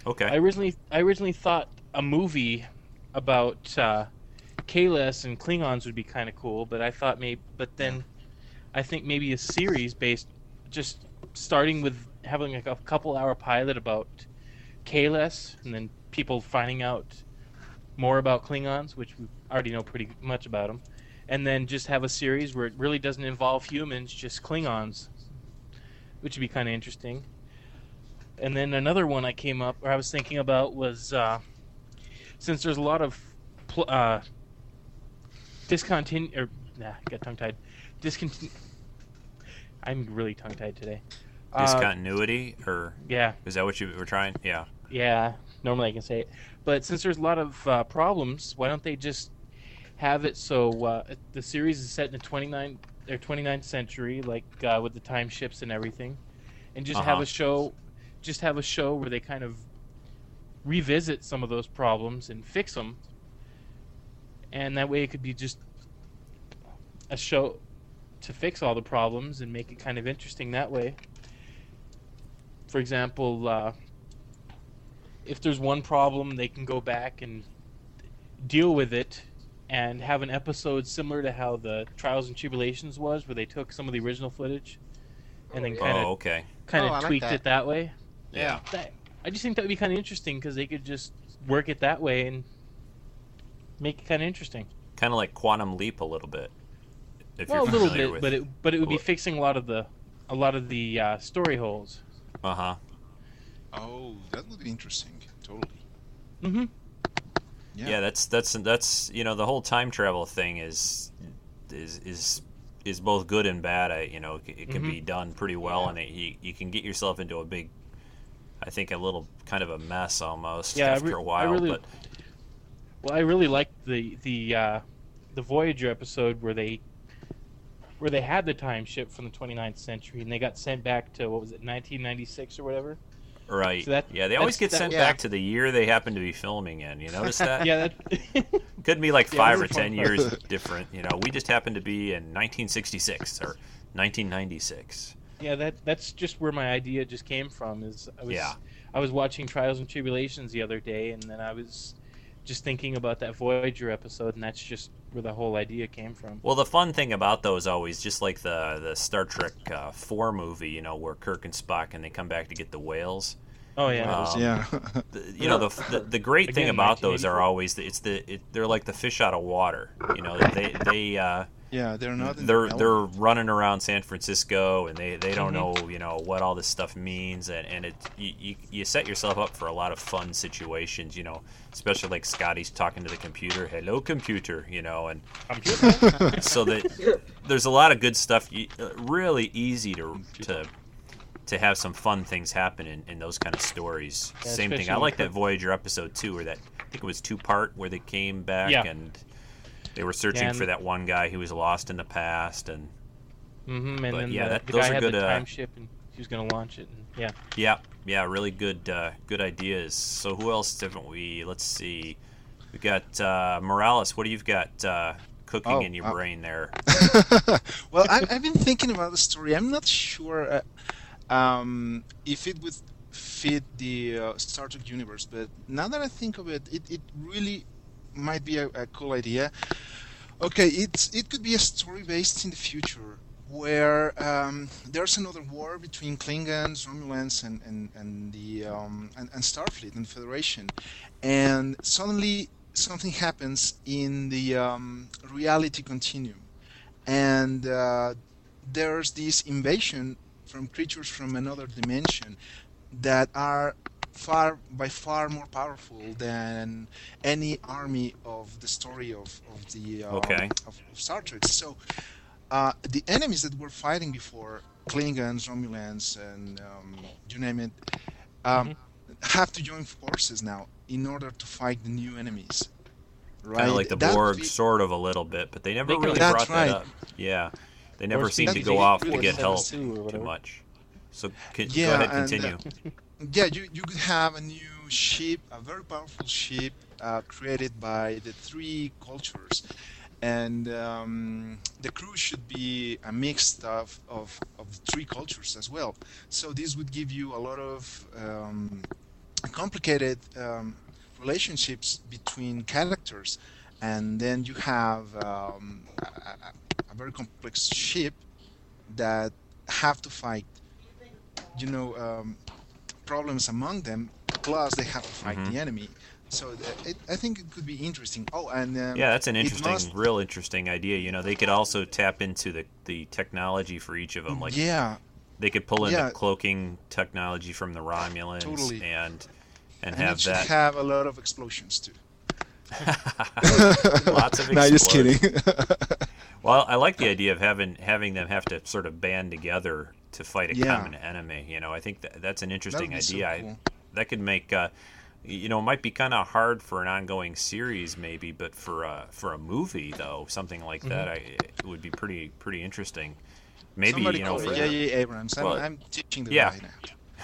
okay. I originally, I originally thought a movie about uh, Kahless and Klingons would be kind of cool, but I thought maybe, but then I think maybe a series based, just starting with having like a couple hour pilot about Kahless, and then people finding out more about Klingons, which we already know pretty much about them, and then just have a series where it really doesn't involve humans, just Klingons, which would be kind of interesting. And then another one I came up, or I was thinking about, was uh, since there's a lot of pl- uh, discontinue, or nah, I got tongue tied. Discontinue. I'm really tongue tied today. Uh, Discontinuity, or yeah, is that what you were trying? Yeah. yeah. Normally I can say it, but since there's a lot of uh, problems, why don't they just have it so uh, the series is set in the 29 or 29th century, like uh, with the time ships and everything, and just have Uh-huh. a show, just have a show where they kind of revisit some of those problems and fix them, and that way it could be just a show to fix all the problems and make it kind of interesting that way. For example, uh, if there's one problem, they can go back and deal with it and have an episode similar to how the Trials and Tribulations was, where they took some of the original footage and then Oh, kind of Oh, okay. kind Oh, of I like tweaked that. it that way. Yeah. That, I just think that would be kind of interesting because they could just work it that way and make it kind of interesting. Kind of like Quantum Leap a little bit. If well, a you're little bit, with... but it but it would be fixing a lot of the a lot of the uh, story holes. Uh huh. Oh, that would be interesting. Totally. Mm-hmm. Yeah. Yeah. that's that's that's you know the whole time travel thing is is is is both good and bad. I you know it, it can Mhm. be done pretty well, and it, you you can get yourself into a big, I think a little kind of a mess almost Yeah, after re- a I while. really- but Well, I really liked the the uh, the Voyager episode where they where they had the time ship from the 29th century and they got sent back to what was it 1996 or whatever. right, So that- yeah, they always get sent that- yeah. back to the year they happen to be filming in. You notice that? yeah, that Could be like Yeah, five or ten years different. You know, we just happen to be in 1966 or 1996. yeah that that's just where my idea just came from. Is I was Yeah. I was watching Trials and Tribulations the other day and then I was just thinking about that Voyager episode and that's just where the whole idea came from. Well, the fun thing about those always, just like the the Star Trek uh, Four movie, you know, where Kirk and Spock and they come back to get the whales. Oh yeah. Um, yeah. the, you know the, the the great thing about those are always that it's the it, they're like the fish out of water. You know they they uh, yeah, they're not. they're the they're running around San Francisco and they, they don't Mhm. know you know what all this stuff means and, and it you, you, you set yourself up for a lot of fun situations you know especially like Scotty's talking to the computer hello computer you know and Computer. so that there's a lot of good stuff uh, really easy to to to have some fun things happen in, in those kind of stories Yeah, same thing I like that Voyager episode too where that I think it was two part where they came back Yeah. and they were searching Yeah, for that one guy who was lost in the past and Mm-hmm. And But then yeah, the, that- the those guy are had good, the uh, ship, and he was gonna launch it. And, yeah. Yeah, yeah, really good, uh, good ideas. So who else haven't we? Let's see. We got uh, Morales. What do you've got uh, cooking Oh, in your uh, brain there? well, I, I've been thinking about the story. I'm not sure uh, um, if it would fit the uh, Star Trek universe, but now that I think of it, it, it really might be a, a cool idea. Okay, it's it could be a story based in the future where um, there's another war between Klingons, Romulans, and and and the um, and, and Starfleet and Federation, and suddenly something happens in the um, reality continuum, and uh, there's this invasion from creatures from another dimension that are far by far more powerful than any army of the story of, of the um, Okay. of, of Star Trek. So uh, the enemies that were fighting before Klingons, Romulans, and um, you name it, um, have to join forces now in order to fight the new enemies. Right? Kind of like the That Borg, be- sort of a little bit, but they never They really That's brought that right. up. Yeah, they never Or seem to go off they to get help us to or too much. So can, go Yeah, ahead, and, uh, continue. yeah, you, you could have a new ship, a very powerful ship uh, created by the three cultures. And um, the crew should be a mix of, of, of the three cultures as well. So this would give you a lot of um, complicated um, relationships between characters. And then you have um, a, a, a very complex ship that have to fight you know um, problems among them plus they have to fight Mhm. the enemy so it, i think it could be interesting oh and um, Yeah, that's an interesting, must- real interesting idea. You know, they could also tap into the, the technology for each of them. Like yeah they could pull in yeah. the cloaking technology from the Romulans Totally. and and and have it that. have a lot of explosions too Lots of explosions. no just kidding Well, I like the idea of having having them have to sort of band together to fight a Yeah. common enemy. You know, I think that, that's an interesting be so idea. I- that could make uh, you know it might be kind of hard for an ongoing series maybe, but for a for a movie though, something like that, I, it would be pretty pretty interesting. Maybe somebody you know, for, J.J. abrams I'm, Well, I'm teaching the yeah. right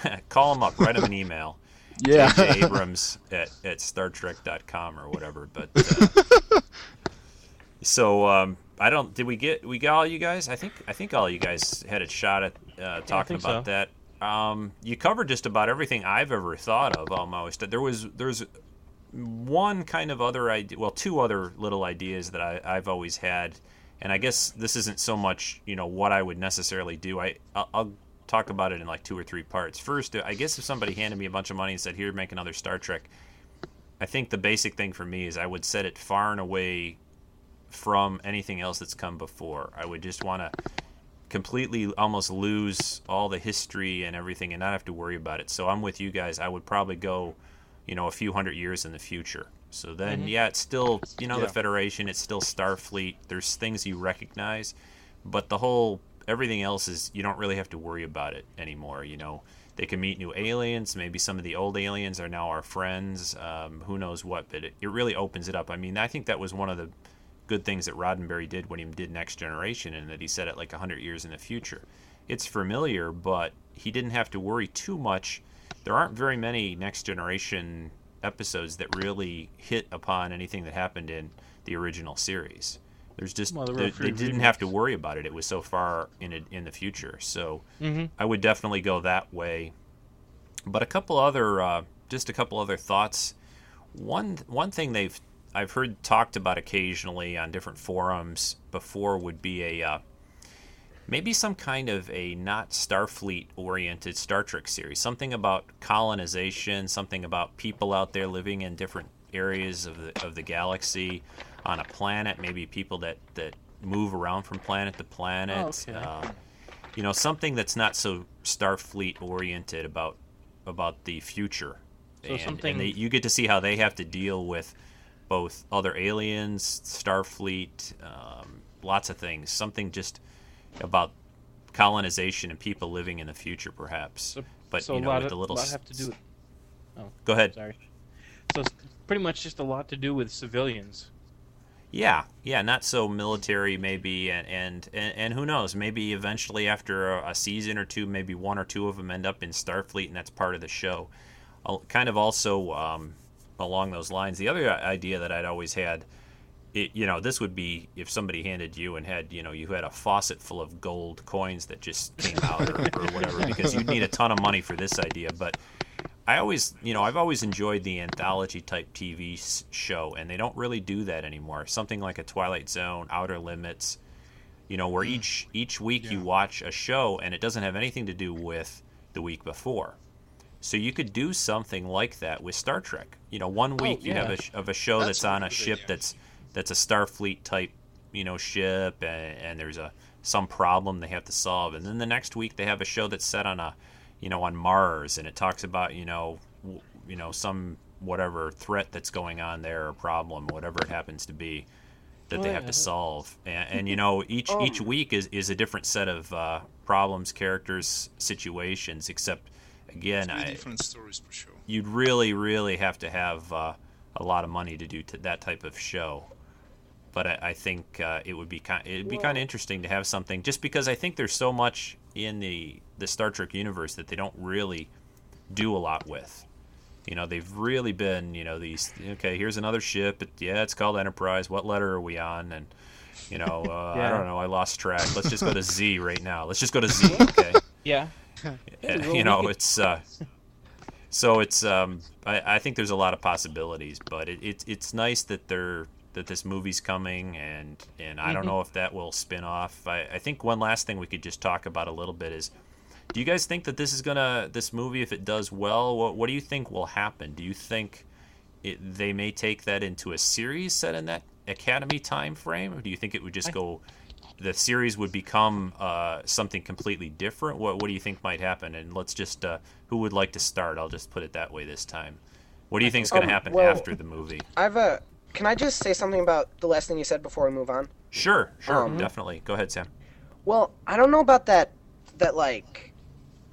now call him up, write him an email. yeah. Abrams at, at StarTrek.com or whatever. But uh, so um, I don't. Did we get we got all you guys? I think I think all you guys had a shot at uh, talking think about so. that. Um, you covered just about everything I've ever thought of almost. There was there's one kind of other idea. Well, two other little ideas that I, I've always had, and I guess this isn't so much you know what I would necessarily do. I I'll, I'll talk about it in like two or three parts. First, I guess if somebody handed me a bunch of money and said, "Here, make another Star Trek," I think the basic thing for me is I would set it far and away from anything else that's come before. I would just want to completely almost lose all the history and everything and not have to worry about it. So I'm with you guys. I would probably go, you know, a few hundred years in the future. So then, yeah, it's still, you know, Yeah. the Federation, it's still Starfleet. There's things you recognize, but the whole, everything else is, you don't really have to worry about it anymore, you know. They can meet new aliens. Maybe some of the old aliens are now our friends. Um, who knows what? But it, it really opens it up. I mean, I think that was one of the good things that Roddenberry did when he did Next Generation, and that he set it like 100 years in the future. It's familiar, but he didn't have to worry too much. There aren't very many Next Generation episodes that really hit upon anything that happened in the original series. There's just Well, they, they didn't have to worry about it. It was so far in it, in the future. So Mm-hmm. I would definitely go that way. But a couple other, uh, just a couple other thoughts. One one thing they've I've heard talked about occasionally on different forums before would be a uh, maybe some kind of a not Starfleet oriented Star Trek series. Something about colonization, something about people out there living in different areas of the of the galaxy on a planet, maybe people that that move around from planet to planet. Oh, okay. Uh, you know, something that's not so Starfleet oriented about about the future. So and, something- and they, you get to see how they have to deal with both other aliens, Starfleet, um, lots of things. Something just about colonization and people living in the future, perhaps. So, but so you a know, lot, with of, the little. lot have to do with. Oh, Go ahead. sorry. So it's pretty much just a lot to do with civilians. Yeah, yeah, not so military maybe, and and and, and who knows? Maybe eventually after a, a season or two, maybe one or two of them end up in Starfleet, and that's part of the show. I'll- Kind of also um, along those lines, the other idea that I'd always had, it, you know, this would be if somebody handed you and had, you know, you had a faucet full of gold coins that just came out or, or whatever, because you'd need a ton of money for this idea, but. I always, you know, I've always enjoyed the anthology type TV show, and they don't really do that anymore. Something like a Twilight Zone, Outer Limits, you know, where mm. each each week you watch a show, and it doesn't have anything to do with the week before. So you could do something like that with Star Trek. You know, one week you have a sh- of a show That's that's, on a ship idea. that's that's a Starfleet type, you know, ship, and, and there's a some problem they have to solve, and then the next week they have a show that's set on a, you know, on Mars, and it talks about you know, w- you know, some whatever threat that's going on there or problem, whatever it happens to be, that they Oh, have yeah. to solve, and, and you know, each each week is is a different set of uh, problems, characters, situations, except. Again, Three I, different stories per show. you'd really, really have to have uh, a lot of money to do t- that type of show. But I, I think uh, it would be kind. It'd be kind of interesting to have something, just because I think there's so much in the the Star Trek universe that they don't really do a lot with. You know, they've really been, you know, these. Okay, here's another ship. It, yeah, it's called Enterprise. What letter are we on? And you know, uh, I don't know. I lost track. Let's just go to Z right now. Let's just go to Z. Okay. Yeah. You know it's uh, so it's um, I, I think there's a lot of possibilities but it, it, it's nice that they're that this movie's coming and and I don't Mhm. know if that will spin off. I, I think one last thing we could just talk about a little bit is do you guys think that this is gonna this movie if it does well what, what do you think will happen? Do you think it, they may take that into a series set in that academy time frame or do you think it would just I- go the series would become uh, something completely different? What What do you think might happen? And let's just uh, who would like to start? I'll just put it that way this time. What do you think is going to Um, happen well- after the movie? I've a. Can I just say something about the last thing you said before we move on? Sure, sure, Um, definitely. Go ahead, Sam. Well, I don't know about that. That like,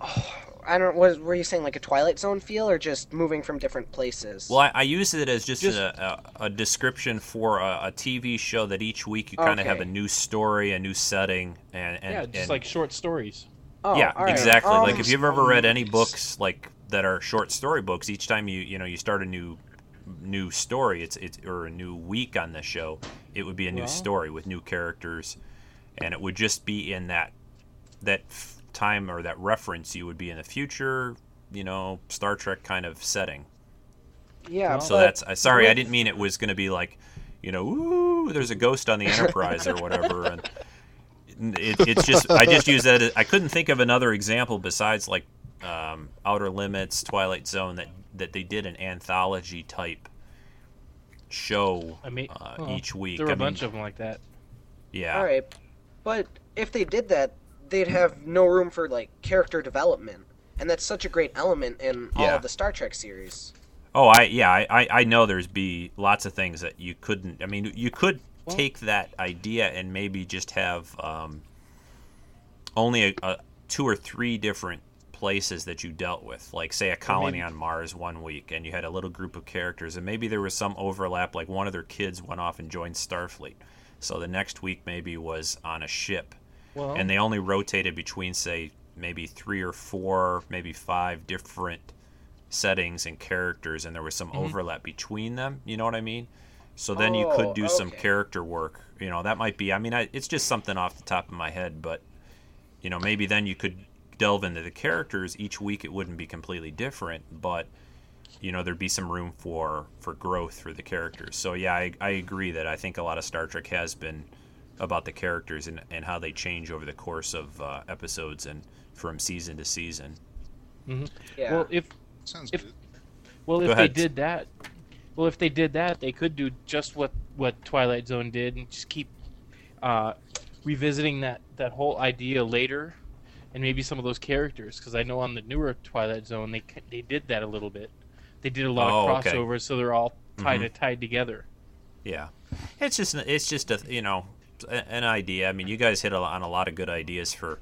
oh, I don't. Was were you saying like a Twilight Zone feel, or just moving from different places? Well, I, I use it as just, Just- a, a, a description for a, a TV show that each week you kind of have a new story, a new setting, and, and yeah, just and- like short stories. oh, yeah, all right. exactly. Um, like if you've ever read any books like that are short story books, each time you you know you start a new new story, it's it's or a new week on the show, it would be a new Well- story with new characters, and it would just be in that that f- time or that reference. You would be in the future, you know, Star Trek kind of setting. yeah, So that's uh, sorry, I didn't mean it was going to be like, you know, ooh, there's a ghost on the Enterprise or whatever, and it, it's just I just use that. as- I couldn't think of another example besides like um, Outer Limits, Twilight Zone that that they did an anthology type show I mean, uh, well, each week. There were I a mean, bunch of them like that. yeah, All right, but if they did that, they'd have no room for like character development, and that's such a great element in all Yeah. of the Star Trek series. Oh, I yeah, I, I, I know there's be lots of things that you couldn't. I mean, you could Well- take that idea and maybe just have um, only a, a two or three different places that you dealt with, like say a colony maybe- on Mars one week, and you had a little group of characters, and maybe there was some overlap, like one of their kids went off and joined Starfleet, so the next week maybe was on a ship, Well, and they only rotated between say maybe three or four, maybe five different settings and characters, and there was some Mhm. overlap between them. You know what I mean? So then you could Oh, do some character work. You know, that might be. I mean, I, it's just something off the top of my head, but you know, maybe then you could delve into the characters each week. It wouldn't be completely different, but you know, there'd be some room for for growth for the characters. So yeah, I, I agree that I think a lot of Star Trek has been about the characters and, and how they change over the course of uh, episodes and from season to season. Yeah. Well, if Sounds If- good. well Go if they did that, well if they did that, they could do just what what Twilight Zone did and just keep uh, revisiting that that whole idea later, and maybe some of those characters because I know on the newer Twilight Zone they they did that a little bit. They did a lot Oh, of okay. crossovers, so they're all tied Mhm. tied together. Yeah, it's just it's just a you know a- an idea. I mean, you guys hit on a lot of good ideas for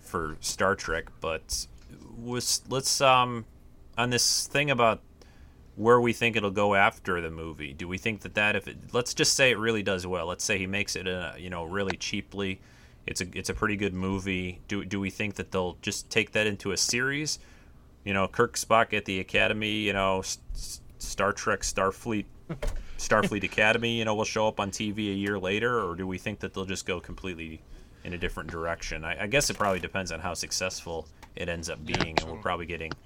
for Star Trek, but was let's um on this thing about where we think it'll go after the movie. Do we think that that if it let's just say it really does well. Let's say he makes it uh, you know really cheaply. It's a it's a pretty good movie. Do do we think that they'll just take that into a series? You know, Kirk Spock at the Academy. You know, S- Star Trek Starfleet Starfleet Academy, you know, will show up on TV a year later, or do we think that they'll just go completely in a different direction? I, I guess it probably depends on how successful it ends up being, and we're probably getting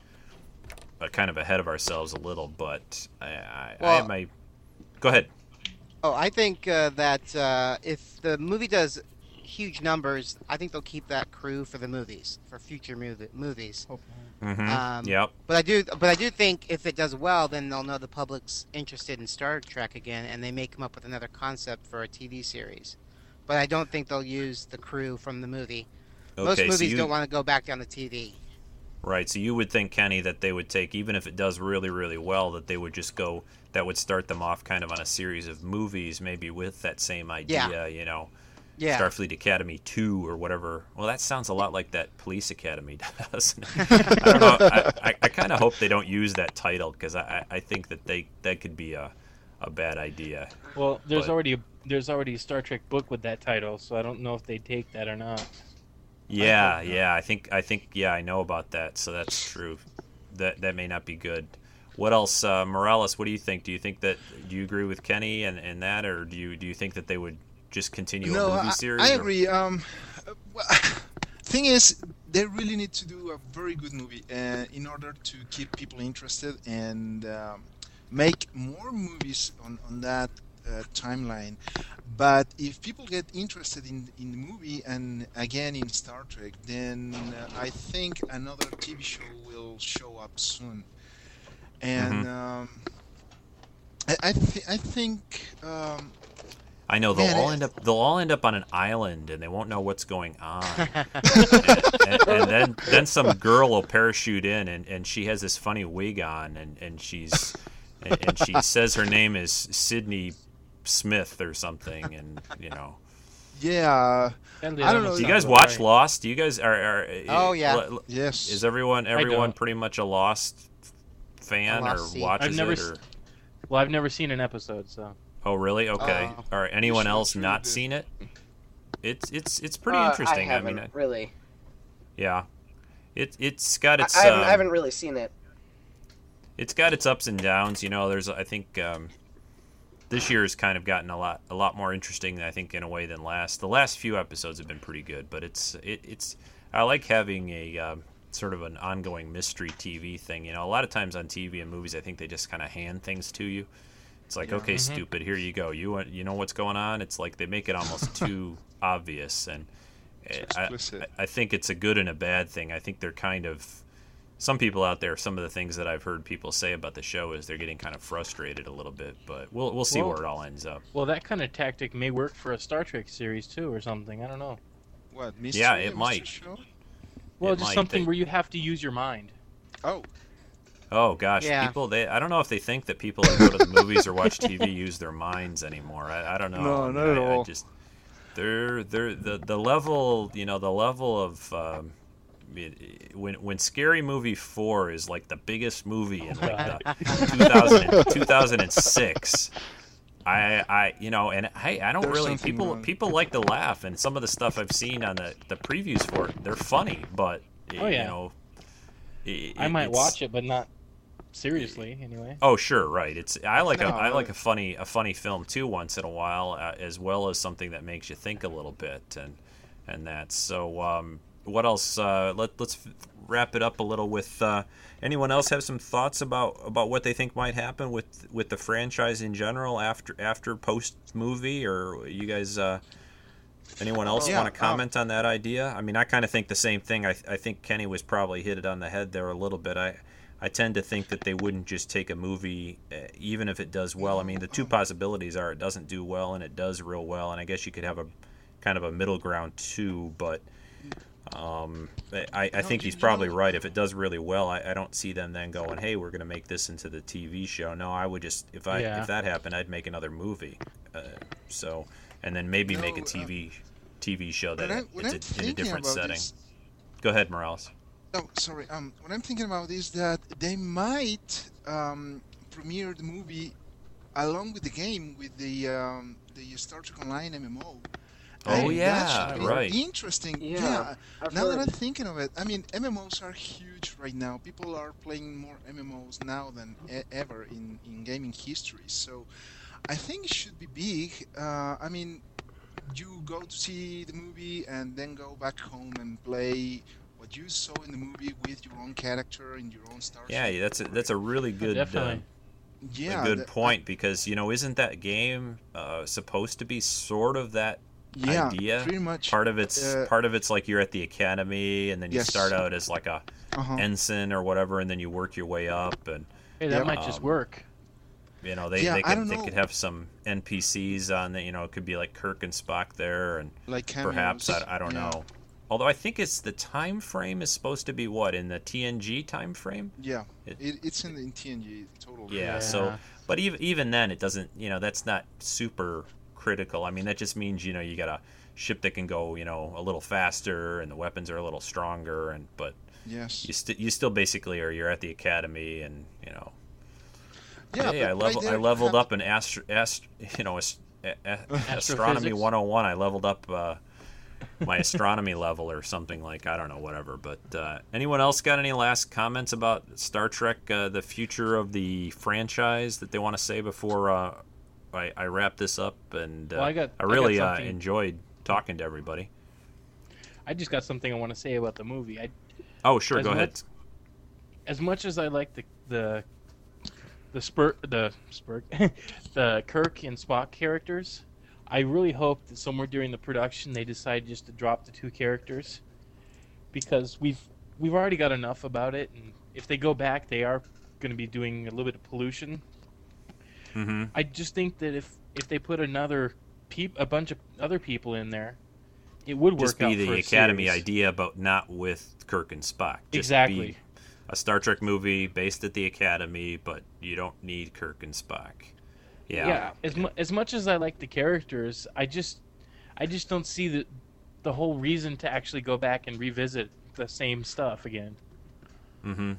uh, kind of ahead of ourselves a little. But I, I, I Well- have my go ahead. Oh, I think uh, that uh, if the movie does huge numbers, I think they'll keep that crew for the movies, for future movie, movies. Mm-hmm. Um, yep. But I do, but I do think if it does well, then they'll know the public's interested in Star Trek again, and they may come up with another concept for a TV series. But I don't think they'll use the crew from the movie. Most Okay, so movies you, don't want to go back down to TV. right. So you would think, Kenny, that they would take even if it does really, really well, that they would just go. That would start them off kind of on a series of movies, maybe with that same idea. yeah. You know. Yeah. Starfleet Academy 2 or whatever. Well, that sounds a lot like that Police Academy does. I don't know. I, I, I kind of hope they don't use that title because I, I I think that they that could be a, a bad idea. Well, there's But- already a, there's already a Star Trek book with that title, so I don't know if they take that or not. Yeah, hope not. yeah. I think I think yeah, I know about that. So that's true. That that may not be good. What else, uh, Morales? What do you think? Do you think that do you agree with Kenny and, and that, or do you do you think that they would just continue no, a movie I, series? I or- agree. Um, well, thing is, they really need to do a very good movie uh, in order to keep people interested and um, make more movies on on that uh, timeline. But if people get interested in in the movie and again in Star Trek, then uh, I think another TV show will show up soon. And um, I I, th- I think. Um, I know they'll Man, all it- end up they'll all end up on an island and they won't know what's going on. and, and, and then then some girl will parachute in and, and she has this funny wig on and, and she's and, and she says her name is Sydney Smith or something and you know. yeah. I don't know. Do you guys watch right. Lost? Do you guys are, are Oh, yeah. l- l- Yes. Is everyone everyone pretty much a Lost fan A or Lost sea. watches I've never it s- or Well, I've never seen an episode, so Oh really? Okay. Oh. All right. Anyone else not do. seen it? It's it's it's pretty Uh, interesting. I I, haven't mean, really. Yeah, it it's got I, its I, haven't, um, I haven't really seen it. it's got its ups and downs. You know, there's I think um, this year has kind of gotten a lot a lot more interesting. I think in a way than last. The last few episodes have been pretty good, but it's it, it's I like having a um, sort of an ongoing mystery TV thing. You know, a lot of times on TV and movies, I think they just kind of hand things to you. It's like, okay, stupid, here you go. You want, you know what's going on? It's like they make it almost too obvious, and uh, I, explicit. I think it's a good and a bad thing. I think they're kind of some people out there. Some of the things that I've heard people say about the show is they're getting kind of frustrated a little bit, but we'll we'll see Well- where it all ends up. well, that kind of tactic may work for a Star Trek series too, or something. I don't know. What? Mystery, Yeah, it a might. Show? Well, It just might. something They- where you have to use your mind. Oh, Oh gosh, Yeah. people they I don't know if they think that people that go to the movies or watch TV use their minds anymore. I, I don't know. No, I mean, not at I, I all. just they're they're the the level you know the level of um, it- when when Scary Movie four is like the biggest movie in like the 2000, 2006. I, I, you know, and hey, I don't There's really. People, wrong. people like to laugh, and some of the stuff I've seen on the the previews for it, they're funny, but Oh, you know, i- I might watch it, but not seriously. Anyway. Oh, sure, right. It's I like a No, I like a funny a funny film too once in a while, uh, as well as something that makes you think a little bit and and that. So, um, what else? Uh, let let's wrap it up a little with. Uh, anyone else have some thoughts about about what they think might happen with with the franchise in general after after post movie, or you guys? Uh, Anyone else Yeah, want to um, comment on that idea? I mean, I kind of think the same thing. I, I think Kenny was probably hit it on the head there a little bit. I, I tend to think that they wouldn't just take a movie, uh, even if it does well. I mean, the two possibilities are it doesn't do well and it does real well, and I guess you could have a kind of a middle ground too. But um, I, I think he's probably right. If it does really well, I, I don't see them then going, "Hey, we're going to make this into the TV show." No, I would just if I Yeah. if that happened, I'd make another movie. Uh, so, and then maybe make a No, uh, TV TV show that I, it's a, in a different setting. this, Go ahead, Morales. Oh, sorry. Um, what I'm thinking about is that they might um, premiere the movie along with the game with the um, the Star Trek Online MMO. Oh, And yeah, that be right. Interesting. Yeah, Yeah. I've Now that. I'm thinking of it, I mean, MMOs are huge right now. People are playing more MMOs now than e- ever in, in gaming history. So I think it should be big. Uh, I mean, you go to see the movie and then go back home and play what you saw in the movie with your own character in your own Star Yeah, that's a, that's a really good uh, yeah, a good that- point because you know isn't that game uh, supposed to be sort of that yeah, idea? pretty much. part of it's uh, part of it's like you're at the academy and then you Yes. start out as like a uh-huh. ensign or whatever and then you work your way up and Hey, that Yep. might just Um, work. you know they, Yeah, they could they know. could have some NPCs on the you know it could be like Kirk and Spock there and like perhaps. I, I don't Yeah. know. Although I think it's the time frame is supposed to be what in the TNG time frame. Yeah, It- it, it's in the in TNG totally. Yeah, Yeah. So, but even even then, it doesn't. You know, that's not super critical. I mean, that just means you know you got a ship that can go you know a little faster and the weapons are a little stronger and but Yes. you still you still basically are you're at the academy and you know Yeah, hey, I but level I leveled have- up in astro, ast, you know ast, a, a, astronomy 101. I leveled up uh, my astronomy level or something like I don't know whatever. But uh, anyone else got any last comments about Star Trek, uh, the future of the franchise that they want to say before uh, I, I wrap this up? And uh, Well, I got- I I really uh, enjoyed talking to everybody. I just got something I want to say about the movie. I, Oh sure, go much- ahead. as much as I like the the the spur the spur the Kirk and Spock characters, I really hope that somewhere during the production they decide just to drop the two characters because we've we've already got enough about it, and if they go back, they are going to be doing a little bit of pollution. hmm I just think that if if they put another peop a bunch of other people in there, it would work Just be out the Academy series. idea, but not with Kirk and Spock. Just Exactly. Be a Star Trek movie based at the Academy, but you don't need Kirk and Spock. Yeah. yeah, as mu- as much as I like the characters, I just I just don't see the the whole reason to actually go back and revisit the same stuff again. Mm-hmm.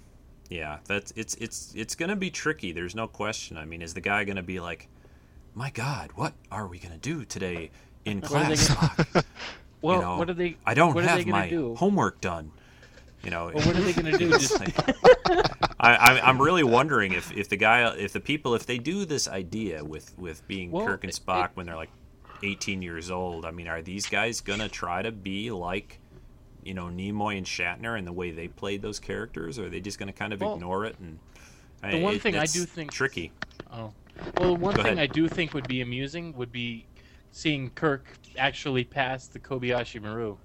Yeah, that's it's it's it's gonna be tricky. There's no question. I mean, is the guy gonna be like, "My God, what are we gonna do today in What are they class?" gonna- Well, you know, what are they? I don't what are they have my do? homework done. You know, Well, what are they gonna do? Just like- I, I'm really wondering if, if the guy, if the people, if they do this idea with, with being Well, Kirk and Spock it- when they're like 18 years old, I mean, are these guys gonna try to be like, you know, Nimoy and Shatner and the way they played those characters, or are they just gonna kind of Well, ignore it? And the one thing I do think- tricky. oh, well, one Go thing ahead. I do think would be amusing would be seeing Kirk actually pass the Kobayashi Maru.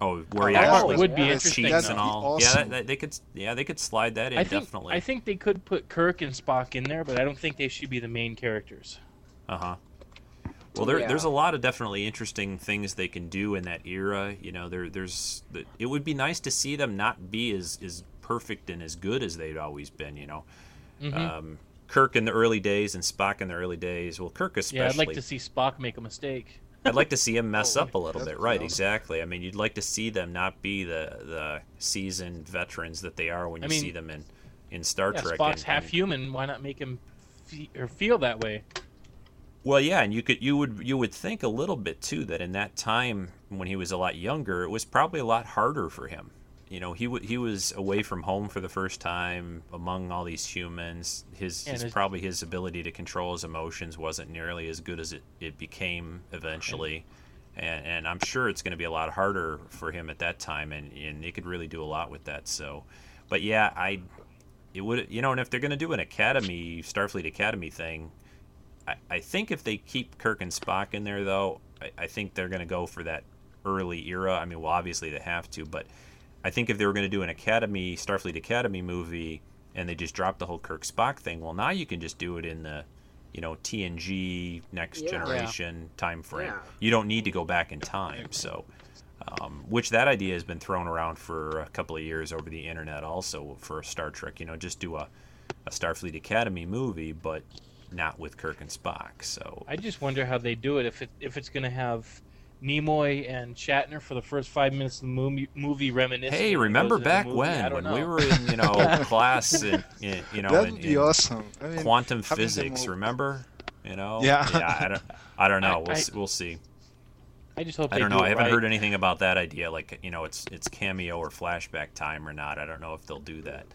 Oh, where he Oh, actually would be yeah. interesting. cheats That'd and be all. Yeah, that, that- they could. Yeah, they could slide that in I think definitely. I think they could put Kirk and Spock in there, but I don't think they should be the main characters. Uh huh. Well, there, Yeah. there's a lot of definitely interesting things they can do in that era. You know, there, there's. It would be nice to see them not be as, as perfect and as good as they'd always been. You know, Mhm. um, Kirk in the early days and Spock in the early days. Well, Kirk especially. yeah, I'd like to see Spock make a mistake. I'd like to see him mess Oh, up a little bit. Right, awesome. exactly. I mean, you'd like to see them not be the the seasoned veterans that they are when you I mean- see them in in Star Yeah, Trek. Spock's and- half and- human. Why not make him fe- or feel that way? Well, yeah, and you could you would you would think a little bit too that in that time when he was a lot younger, it was probably a lot harder for him. You know, he w- he was away from home for the first time among all these humans. His, his probably his ability to control his emotions wasn't nearly as good as it, it became eventually. And, and I'm sure it's going to be a lot harder for him at that time, and, and he could really do a lot with that. So, but yeah, I, it would, you know, and if they're going to do an Academy, Starfleet Academy thing, I, I think if they keep Kirk and Spock in there, though, I, I think they're going to go for that early era. I mean, well, obviously they have to, but I think if they were going to do an Academy Starfleet Academy movie and they just dropped the whole Kirk Spock thing, well, now you can just do it in the you know TNG Next Yeah. Generation time frame. Yeah. You don't need to go back in time. So, um, which that idea has been thrown around for a couple of years over the internet, also for Star Trek. You know, just do a, a Starfleet Academy movie, but not with Kirk and Spock. So I just wonder how they do it if it if it's gonna have Nimoy and Shatner for the first five minutes of the movie, movie reminiscing. Hey, remember goes into the back when when know. we were in you know class in, in you know that in, would be awesome. I mean, quantum physics? all- Remember? You know? Yeah. I don't. I don't know. I- We'll, I- s we'll see. I just hope I don't know. it I haven't right. heard anything about that idea. Like you know, it's it's cameo or flashback time or not. I don't know if they'll do that.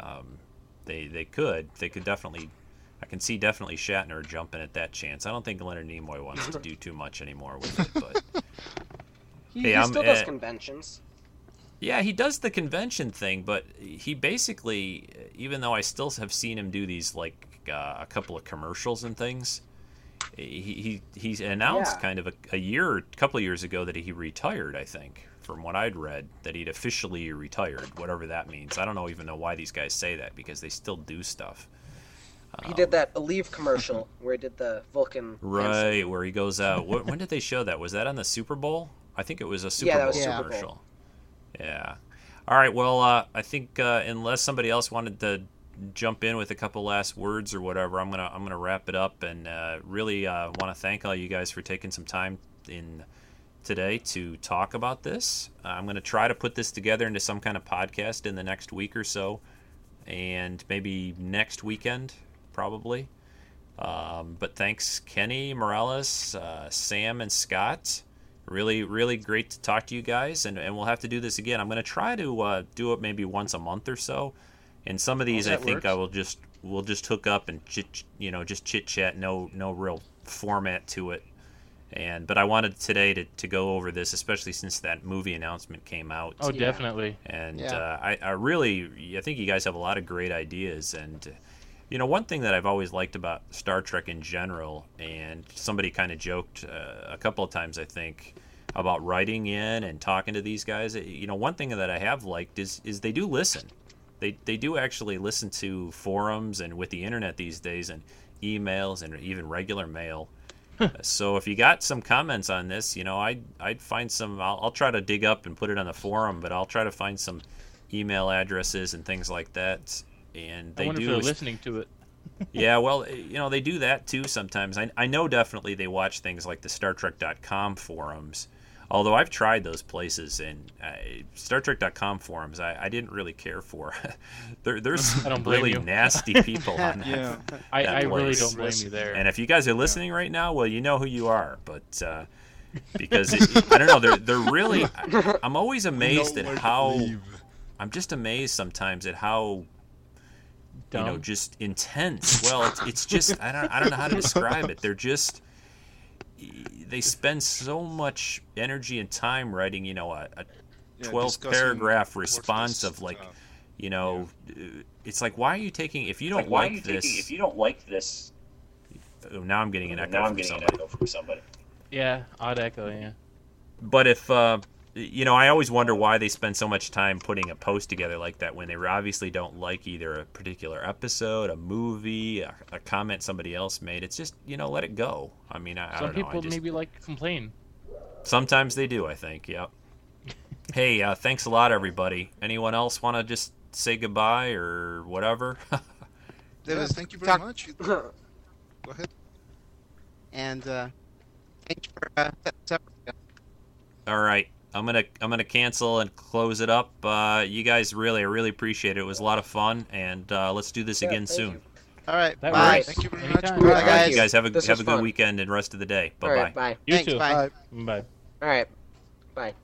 Um, they they could. They could definitely. I can see definitely Shatner jumping at that chance. I don't think Leonard Nimoy wants to do too much anymore with it, but He, Hey, he still does uh, conventions. Yeah, he does the convention thing, but he basically, even though I still have seen him do these like uh, a couple of commercials and things, he he he announced Yeah. kind of a, a year, a couple of years ago that he retired. I think, from what I'd read, that he'd officially retired, whatever that means. I don't know even know why these guys say that because they still do stuff. He did that Aleve commercial where he did the Vulcan. Right, where he goes out. Wh- when did they show that? Was that on the Super Bowl? I think it was a Super Yeah, Bowl Super commercial. Yeah. All right. Well, uh, I think uh, unless somebody else wanted to jump in with a couple last words or whatever, I'm gonna I'm gonna wrap it up and uh, really uh, want to thank all you guys for taking some time in today to talk about this. Uh, I'm gonna try to put this together into some kind of podcast in the next week or so, and maybe next weekend probably. Um, but thanks, Kenny, Morales, uh, Sam, and Scott. Really, really great to talk to you guys, and, and we'll have to do this again. I'm going to try to uh, do it maybe once a month or so. And some of these, I think, works. I will just we'll just hook up and chit, you know, just chit chat. No, no real format to it. And but I wanted today to, to go over this, especially since that movie announcement came out Oh, Yeah. definitely. and Yeah. uh, I, I really I think you guys have a lot of great ideas and uh, you know one thing that I've always liked about Star Trek in general and somebody kind of joked uh, a couple of times I think about writing in and talking to these guys you know one thing that I have liked is is they do listen they they do actually listen to forums and with the internet these days and emails and even regular mail so if you got some comments on this, you know, I'd I'd find some. I'll, I'll try to dig up and put it on the forum, but I'll try to find some email addresses and things like that. And I they wonder if do, they're listening to it. yeah. Well, you know, they do that too sometimes. I I know definitely they watch things like the StarTrek.com forums. Although I've tried those places and uh, StarTrek.com forums, I, I didn't really care for. there, there's I really you. nasty people on that. Yeah. I, that I really place. don't blame you there. And if you guys are listening right now, well, you know who you are. But uh, because it, I don't know, they're they're really. I'm always amazed at how. believe. I'm just amazed sometimes at how Dumb. you know just intense. Well, it's, it's just I don't I don't know how to describe it. They're just they spend so much energy and time writing you know a, a Yeah, 12 paragraph response of like stuff. you know uh, it's like why are you taking if you don't Like, like, you this taking, if you don't like this, oh, now i'm getting an echo now I'm getting somebody an echo from somebody. yeah, odd echo. Yeah. but if uh, you know i always wonder why they spend so much time putting a post together like that when they obviously don't like either a particular episode a movie a, a comment somebody else made it's just you know let it go i mean i, I Some don't know people I just, maybe like complain. sometimes they do i think yep hey uh, thanks a lot everybody anyone else want to just say goodbye or whatever There Yeah, thank you very talk- much. Go ahead. And uh, thank you for uh, setting up. All right. I'm gonna I'm gonna cancel and close it up. Uh, you guys really I really appreciate it. It was a lot of fun, and uh, let's do this Yeah, again soon. you. All right. That bye. works. Thank you very Anytime. much. Bye, Thank guys. You guys have a This have a good fun. weekend and rest of the day. Bye All bye. right, bye. You Thanks. too. Bye. Bye. All right, bye.